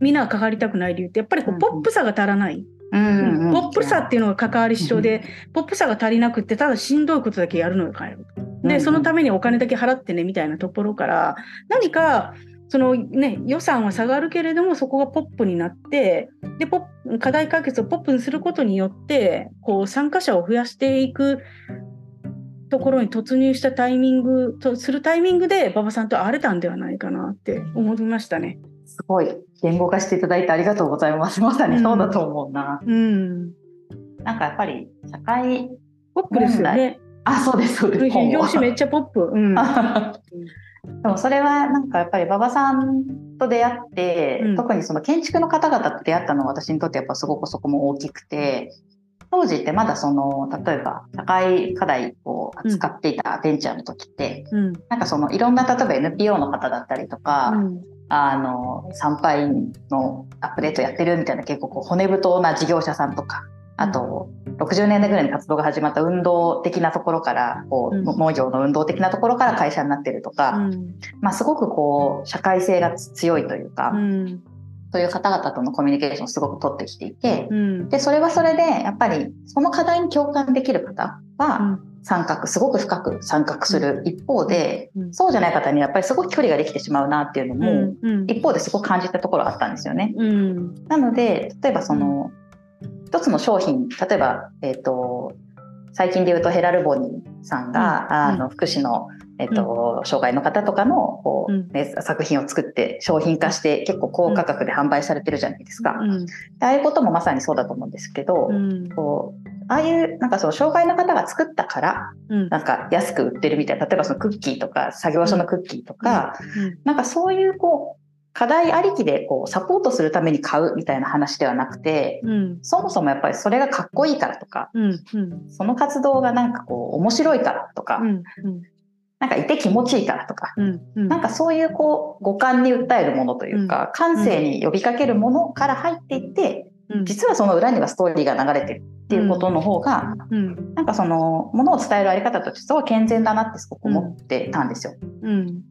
Speaker 2: みんなが関わりたくない理由ってやっぱりこ
Speaker 3: う
Speaker 2: ポップさが足らない、
Speaker 3: うん
Speaker 2: ポップさっていうのが関わり一緒で、ポップさが足りなくってただしんどいことだけやるのよ変えるで、そのためにお金だけ払ってねみたいなところから何かそのね予算は下がるけれどもそこがポップになってでポップ課題解決をポップにすることによってこう参加者を増やしていくところに突入したタイミングとするタイミングで馬場さんと会われたんではないかなって思いましたね。
Speaker 3: すごい言語化していただいてありがとうございます。まさにそうだと思うな。
Speaker 2: うん、
Speaker 3: なんかやっぱり社会
Speaker 2: ポップですよね。
Speaker 3: あそうですそうです。
Speaker 2: 表紙めっちゃポップ。うん、
Speaker 3: でもそれはなんかやっぱり馬場さんと出会って、
Speaker 2: うん
Speaker 3: 特にその建築の方々と出会ったのは私にとってやっぱすごくそこも大きくて当時ってまだその例えば社会課題を扱っていたベンチャーの時って、
Speaker 2: うん
Speaker 3: なんかそのいろんな例えば NPO の方だったりとか、
Speaker 2: うん
Speaker 3: あの参拝のアップデートやってるみたいな結構こう骨太な事業者さんとかあと60年代ぐらいに活動が始まった運動的なところからこう、
Speaker 2: うん。
Speaker 3: 農業の運動的なところから会社になってるとか、
Speaker 2: うん。
Speaker 3: まあ、すごくこう社会性が強いというか、
Speaker 2: うん。
Speaker 3: そういう方々とのコミュニケーションをすごく取ってきていて、
Speaker 2: うん。
Speaker 3: でそれはそれでやっぱりその課題に共感できる方は
Speaker 2: うん。
Speaker 3: 参画すごく深く参画する一方で、
Speaker 2: うん。
Speaker 3: そうじゃない方にはやっぱりすごく距離ができてしまうなっていうのも、一方ですごく感じたところあったんですよね。
Speaker 2: うん。
Speaker 3: なので例えばその、一つの商品例えば、えー、と最近で言うとヘラルボニーさんが、
Speaker 2: うん。
Speaker 3: あの福祉の、えーと障害の方とかのこう、
Speaker 2: うん。
Speaker 3: ね、作品を作って商品化して結構高価格で販売されてるじゃないですか。
Speaker 2: うん。
Speaker 3: でああいうこともまさにそうだと思うんですけど、
Speaker 2: うん。
Speaker 3: こうああいうなんかその障害の方が作ったから
Speaker 2: うん。
Speaker 3: なんか安く売ってるみたいな例えばそのクッキーとか作業所のクッキーとか、
Speaker 2: うん
Speaker 3: なんかそういうこう課題ありきでこうサポートするために買うみたいな話ではなくて
Speaker 2: うん。
Speaker 3: そもそもやっぱりそれがかっこいいからとか
Speaker 2: うんうん。
Speaker 3: その活動がなんかこう面白いからとか、
Speaker 2: うん
Speaker 3: なんかいて気持ちいいからとか。
Speaker 2: うんうん。
Speaker 3: なんかそういうこう五感に訴えるものというか、感性に呼びかけるものから入っていって、
Speaker 2: うん
Speaker 3: 実はその裏にはストーリーが流れてるっていうことの方が、
Speaker 2: うん。
Speaker 3: なんかそのものを伝えるあり方としてすごい健全だなってすごく思ってたんですよ。
Speaker 2: うん。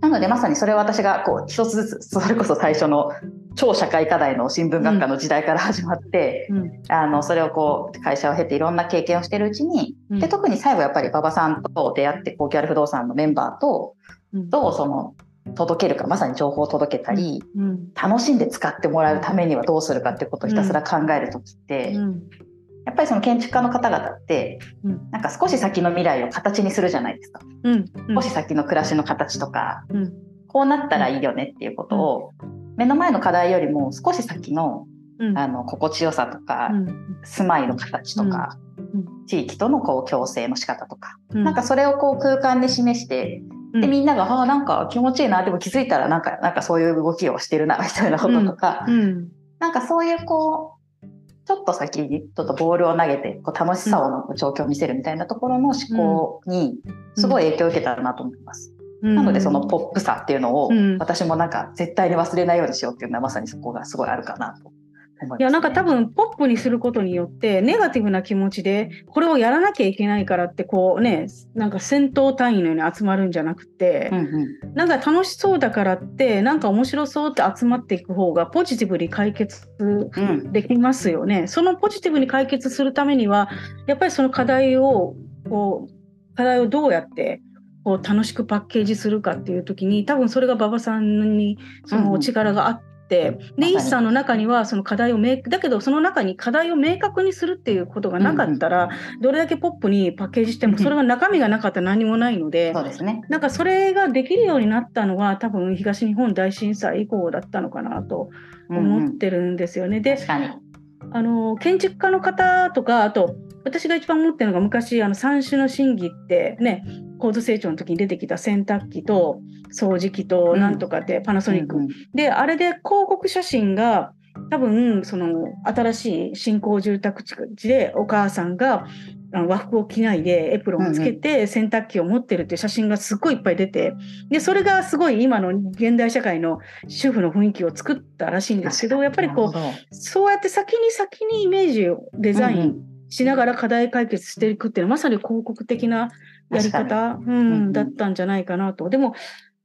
Speaker 3: なのでまさにそれを私がこう一つずつそれこそ最初の超社会課題の新聞学科の時代から始まって、
Speaker 2: うん。
Speaker 3: あのそれをこう会社を経ていろんな経験をしてるうちに、
Speaker 2: うん。
Speaker 3: で特に最後やっぱり馬場さんと出会って高級ある不動産のメンバーと
Speaker 2: うん。
Speaker 3: どうその届けるかまさに情報を届けたり、
Speaker 2: うん。
Speaker 3: 楽しんで使ってもらうためにはどうするかっていうことをひたすら考える時って、
Speaker 2: うん
Speaker 3: やっぱりその建築家の方々って、
Speaker 2: うん。
Speaker 3: なんか少し先の未来を形にするじゃないですか。
Speaker 2: うん。
Speaker 3: 少し先の暮らしの形とか、
Speaker 2: うん。
Speaker 3: こうなったらいいよねっていうことを、目の前の課題よりも少し先の
Speaker 2: うん。
Speaker 3: あの心地よさとか、
Speaker 2: うん。
Speaker 3: 住まいの形とか、
Speaker 2: うん。
Speaker 3: 地域とのこう共生の仕方とか、
Speaker 2: うん。
Speaker 3: なんかそれをこう空間で示して
Speaker 2: うん
Speaker 3: でみんなが「ああなんか気持ちいいな」でも気づいたらなんかなんかそういう動きをしてるなみたいなこととか、
Speaker 2: うん
Speaker 3: なんかそういうこうちょっと先にちょっとボールを投げてこう楽しさをの状況を見せるみたいなところの思考にすごい影響を受けたなと思います。なのでそのポップさっていうのを
Speaker 2: うん。
Speaker 3: 私もなんか絶対に忘れないようにしようっていうのはまさにそこがすごいあるかなと。思い
Speaker 2: やなんか多分ポップにすることによってネガティブな気持ちでこれをやらなきゃいけないからってこうねなんか戦闘単位のように集まるんじゃなくて
Speaker 3: うん、うん
Speaker 2: なんか楽しそうだからってなんか面白そうって集まっていく方がポジティブに解決
Speaker 3: うん
Speaker 2: できますよね。そのポジティブに解決するためにはやっぱりその課題をこう課題をどうやってこう楽しくパッケージするかっていう時に多分それが馬場さんにそのお力があって。でイースさんの中にはその課題を明だけどその中に課題を明確にするっていうことがなかったら、どれだけポップにパッケージしてもそれが中身がなかったら何もないので、
Speaker 3: そうですね。
Speaker 2: なんかそれができるようになったのは多分東日本大震災以降だったのかなと思ってるんですよね。で
Speaker 3: 確かに。
Speaker 2: あの建築家の方とかあと私が一番思ってるのが昔あの三種の神器ってね高度成長の時に出てきた洗濯機と掃除機となんとかってパナソニック、
Speaker 3: うんうん。
Speaker 2: であれで広告写真が多分その新しい新興住宅地でお母さんが和服を着ないでエプロンをつけて洗濯機を持ってるっていう写真がすっごいいっぱい出てでそれがすごい今の現代社会の主婦の雰囲気を作ったらしいんですけどやっぱりこうそうやって先に先にイメージをデザイ
Speaker 3: うんう
Speaker 2: ンしながら課題解決していくっていうのはまさに広告的なやり方、う
Speaker 3: うん
Speaker 2: だったんじゃないかなと。でも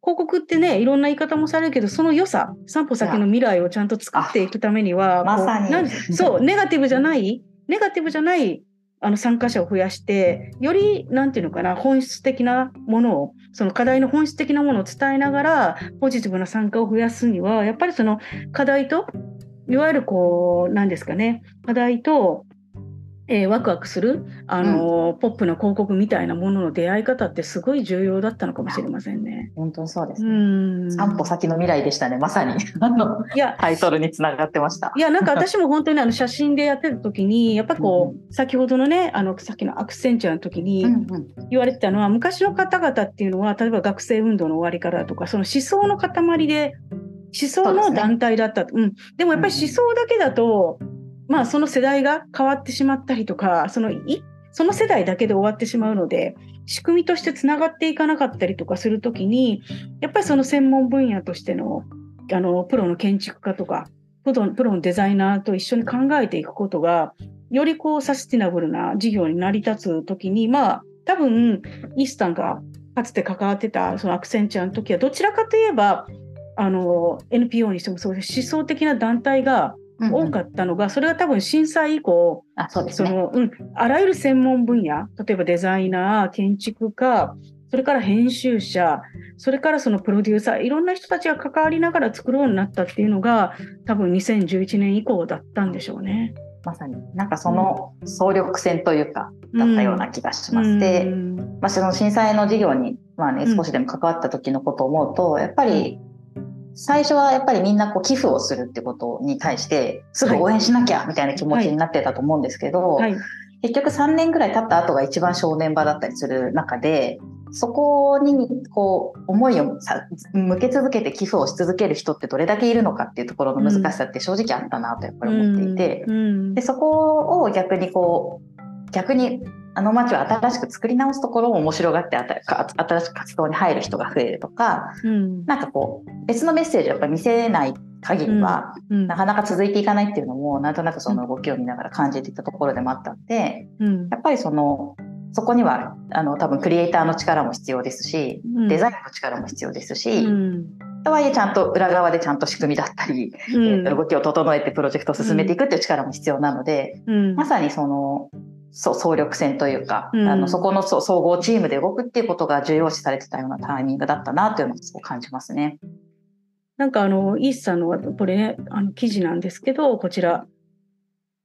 Speaker 2: 広告ってねいろんな言い方もされるけどその良さ3歩先の未来をちゃんと作っていくためには
Speaker 3: まさに。
Speaker 2: そう ネガティブじゃないネガティブじゃないあの参加者を増やしてよりなんていうのかな本質的なものをその課題の本質的なものを伝えながらポジティブな参加を増やすにはやっぱりその課題といわゆるこうなんですかね課題と、えーワクワクする？あの、ポップな広告みたいなものの出会い方ってすごい重要だったのかもしれませんね。
Speaker 3: 本当にそうです
Speaker 2: う
Speaker 3: ね。
Speaker 2: ん。
Speaker 3: 三歩先の未来でしたね、まさに。
Speaker 2: いや
Speaker 3: タイトルにつながってました。
Speaker 2: いやなんか私も本当にあの写真でやってた時にやっぱこう、先ほどのねあのさっきのアクセンチュアの時に
Speaker 3: うんうん。
Speaker 2: 言われてたのは、昔の方々っていうのは例えば学生運動の終わりからだとかその思想の塊で思想の団体だったと。うん、でもやっぱり思想だけだと、まあその世代が変わってしまったりとかそのいその世代だけで終わってしまうので仕組みとしてつながっていかなかったりとかするときにやっぱりその専門分野としてのあのプロの建築家とかプロのデザイナーと一緒に考えていくことがよりこうサスティナブルな事業に成り立つときにまあ多分イースタンがかつて関わってたそのアクセンチャーの時はどちらかといえばあの NPO にしてもそういう思想的な団体が多かったのが、それが多分震災以降
Speaker 3: あ、そうですね。
Speaker 2: その、うん、あらゆる専門分野例えばデザイナー建築家それから編集者それからそのプロデューサーいろんな人たちが関わりながら作るようになったっていうのが多分2011年以降だったんでしょうね。
Speaker 3: まさに。なんかその総力戦というか、だったような気がします。で、
Speaker 2: うん
Speaker 3: まあ、その震災の事業に、まあね、
Speaker 2: うん
Speaker 3: 少しでも関わった時のことを思うと、やっぱり最初はやっぱりみんなこう寄付をするってことに対してすぐ応援しなきゃみたいな気持ちになってたと思うんですけど、
Speaker 2: はい。
Speaker 3: 結局3年ぐらい経った後が一番正念場だったりする中でそこにこう思いをさ向け続けて寄付をし続ける人ってどれだけいるのかっていうところの難しさって正直あったなとやっぱり思っていて。
Speaker 2: うん。
Speaker 3: でそこを逆にこう逆にあの街を新しく作り直すところを面白がってあたか新しく活動に入る人が増えるとか
Speaker 2: うん。
Speaker 3: なんかこう別のメッセージをやっぱり見せない限りは、
Speaker 2: うん。
Speaker 3: なかなか続いていかないっていうのもなんとなくその動きを見ながら感じていたところでもあったんで
Speaker 2: うん。
Speaker 3: やっぱりそのそこにはあの多分クリエイターの力も必要ですし
Speaker 2: うん。
Speaker 3: デザインの力も必要ですし、
Speaker 2: うん。
Speaker 3: とはいえちゃんと裏側でちゃんと仕組みだったり、
Speaker 2: うん。
Speaker 3: 動きを整えてプロジェクトを進めていくっていう力も必要なので、
Speaker 2: うん。
Speaker 3: まさにその総力戦というか、
Speaker 2: うん。
Speaker 3: あのそこの総合チームで動くっていうことが重要視されてたようなタイミングだったなというのをそう感じますね。
Speaker 2: なんかあのイースさんのこれねあの記事なんですけどこちら。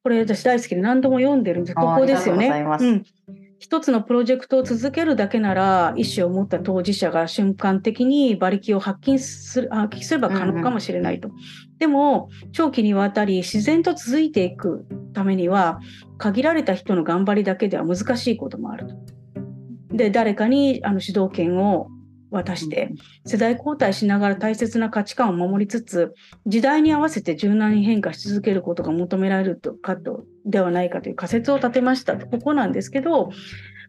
Speaker 2: これ私大好きで何度も読んでるんです。ここですよね。
Speaker 3: う
Speaker 2: ん一つのプロジェクトを続けるだけなら意思を持った当事者が瞬間的に馬力を発揮する発揮すれば可能かもしれないと。でも長期にわたり自然と続いていくためには限られた人の頑張りだけでは難しいこともあると。で誰かにあの主導権を渡して世代交代しながら大切な価値観を守りつつ時代に合わせて柔軟に変化し続けることが求められるとかとではないかという仮説を立てました。ここなんですけど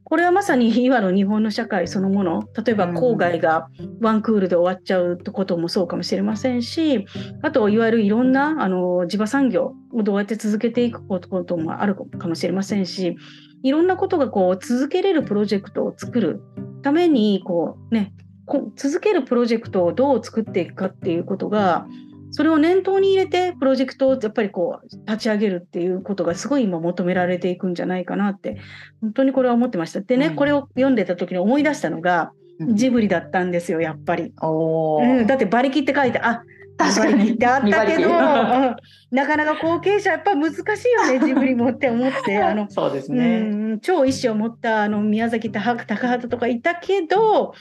Speaker 2: これはまさに 今の日本の社会そのもの。例えば郊外がワンクールで終わっちゃうこともそうかもしれませんしあといわゆるいろんなあの地場産業をどうやって続けていくこともあるかもしれませんしいろんなことがこう続けれるプロジェクトを作るためにこう、ね、こ続けるプロジェクトをどう作っていくかっていうことがそれを念頭に入れてプロジェクトをやっぱりこう立ち上げるっていうことがすごい今求められていくんじゃないかなって本当にこれは思ってました。でね、
Speaker 3: うん
Speaker 2: これを読んでた時に思い出したのがジブリだったんですよやっぱり。
Speaker 3: お
Speaker 2: うん、
Speaker 3: ー
Speaker 2: だって馬力って書いてあ
Speaker 3: 確かに
Speaker 2: ってあったけど、うんなかなか後継者やっぱ難しいよねジブリもって思ってあの
Speaker 3: そうです
Speaker 2: う
Speaker 3: ね。
Speaker 2: ん超意志を持ったあの宮崎高高畑とかいたけど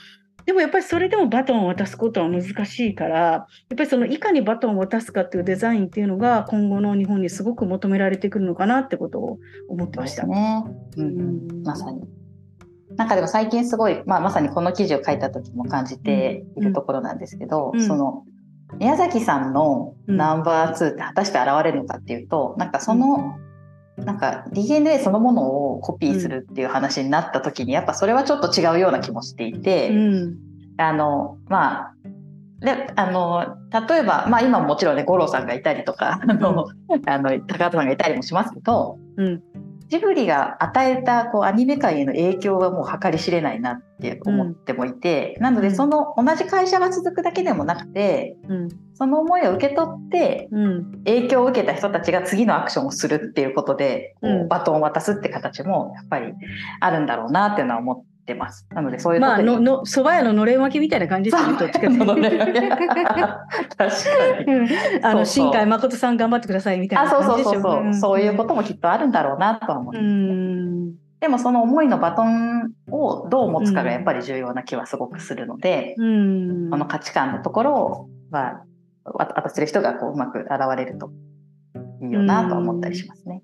Speaker 2: でもやっぱりそれでもバトンを渡すことは難しいからやっぱりそのいかにバトンを渡すかっていうデザインっていうのが今後の日本にすごく求められてくるのかなってことを思ってました。
Speaker 3: ね。う
Speaker 2: うん。ん。
Speaker 3: まさに。なんかでも最近すごい、まあ、まさにこの記事を書いた時も感じているところなんですけど、
Speaker 2: うん。
Speaker 3: その宮崎さんの
Speaker 2: うん。
Speaker 3: ナンバー2って果たして現れるのかっていうと、なんかその、なんか DNA そのものをコピーするっていう話になった時にやっぱそれはちょっと違うような気もしていて、
Speaker 2: うん。
Speaker 3: あのまあであの例えば、まあ、今ももちろんね五郎さんがいたりとかあの、あの高畑さんがいたりもしますけど
Speaker 2: うん
Speaker 3: ジブリが与えたこうアニメ界への影響はもう計り知れないなって思ってもいて、なので
Speaker 2: うん。
Speaker 3: その同じ会社が続くだけでもなくて
Speaker 2: うん。
Speaker 3: その思いを受け取って
Speaker 2: うん。
Speaker 3: 影響を受けた人たちが次のアクションをするっていうことでバトンを渡すって形もやっぱりあるんだろうなっていうのは思ってます。なのでそういう
Speaker 2: まあのの蕎麦屋ののれん分けみたいな感じですよねどっちか
Speaker 3: 確かに。
Speaker 2: うん。あの
Speaker 3: そうそう。
Speaker 2: 新海誠さん頑張ってくださいみたい
Speaker 3: あ、
Speaker 2: な
Speaker 3: そうそう
Speaker 2: 感じでしょ
Speaker 3: そうそう、そういうこともきっとあるんだろうなとは思う。
Speaker 2: うん。
Speaker 3: でもその思いのバトンをどう持つかがやっぱり重要な気はすごくするので、
Speaker 2: うん。
Speaker 3: この価値観のところは渡してる人がこううまく現れるといいよなとは思ったりしますね。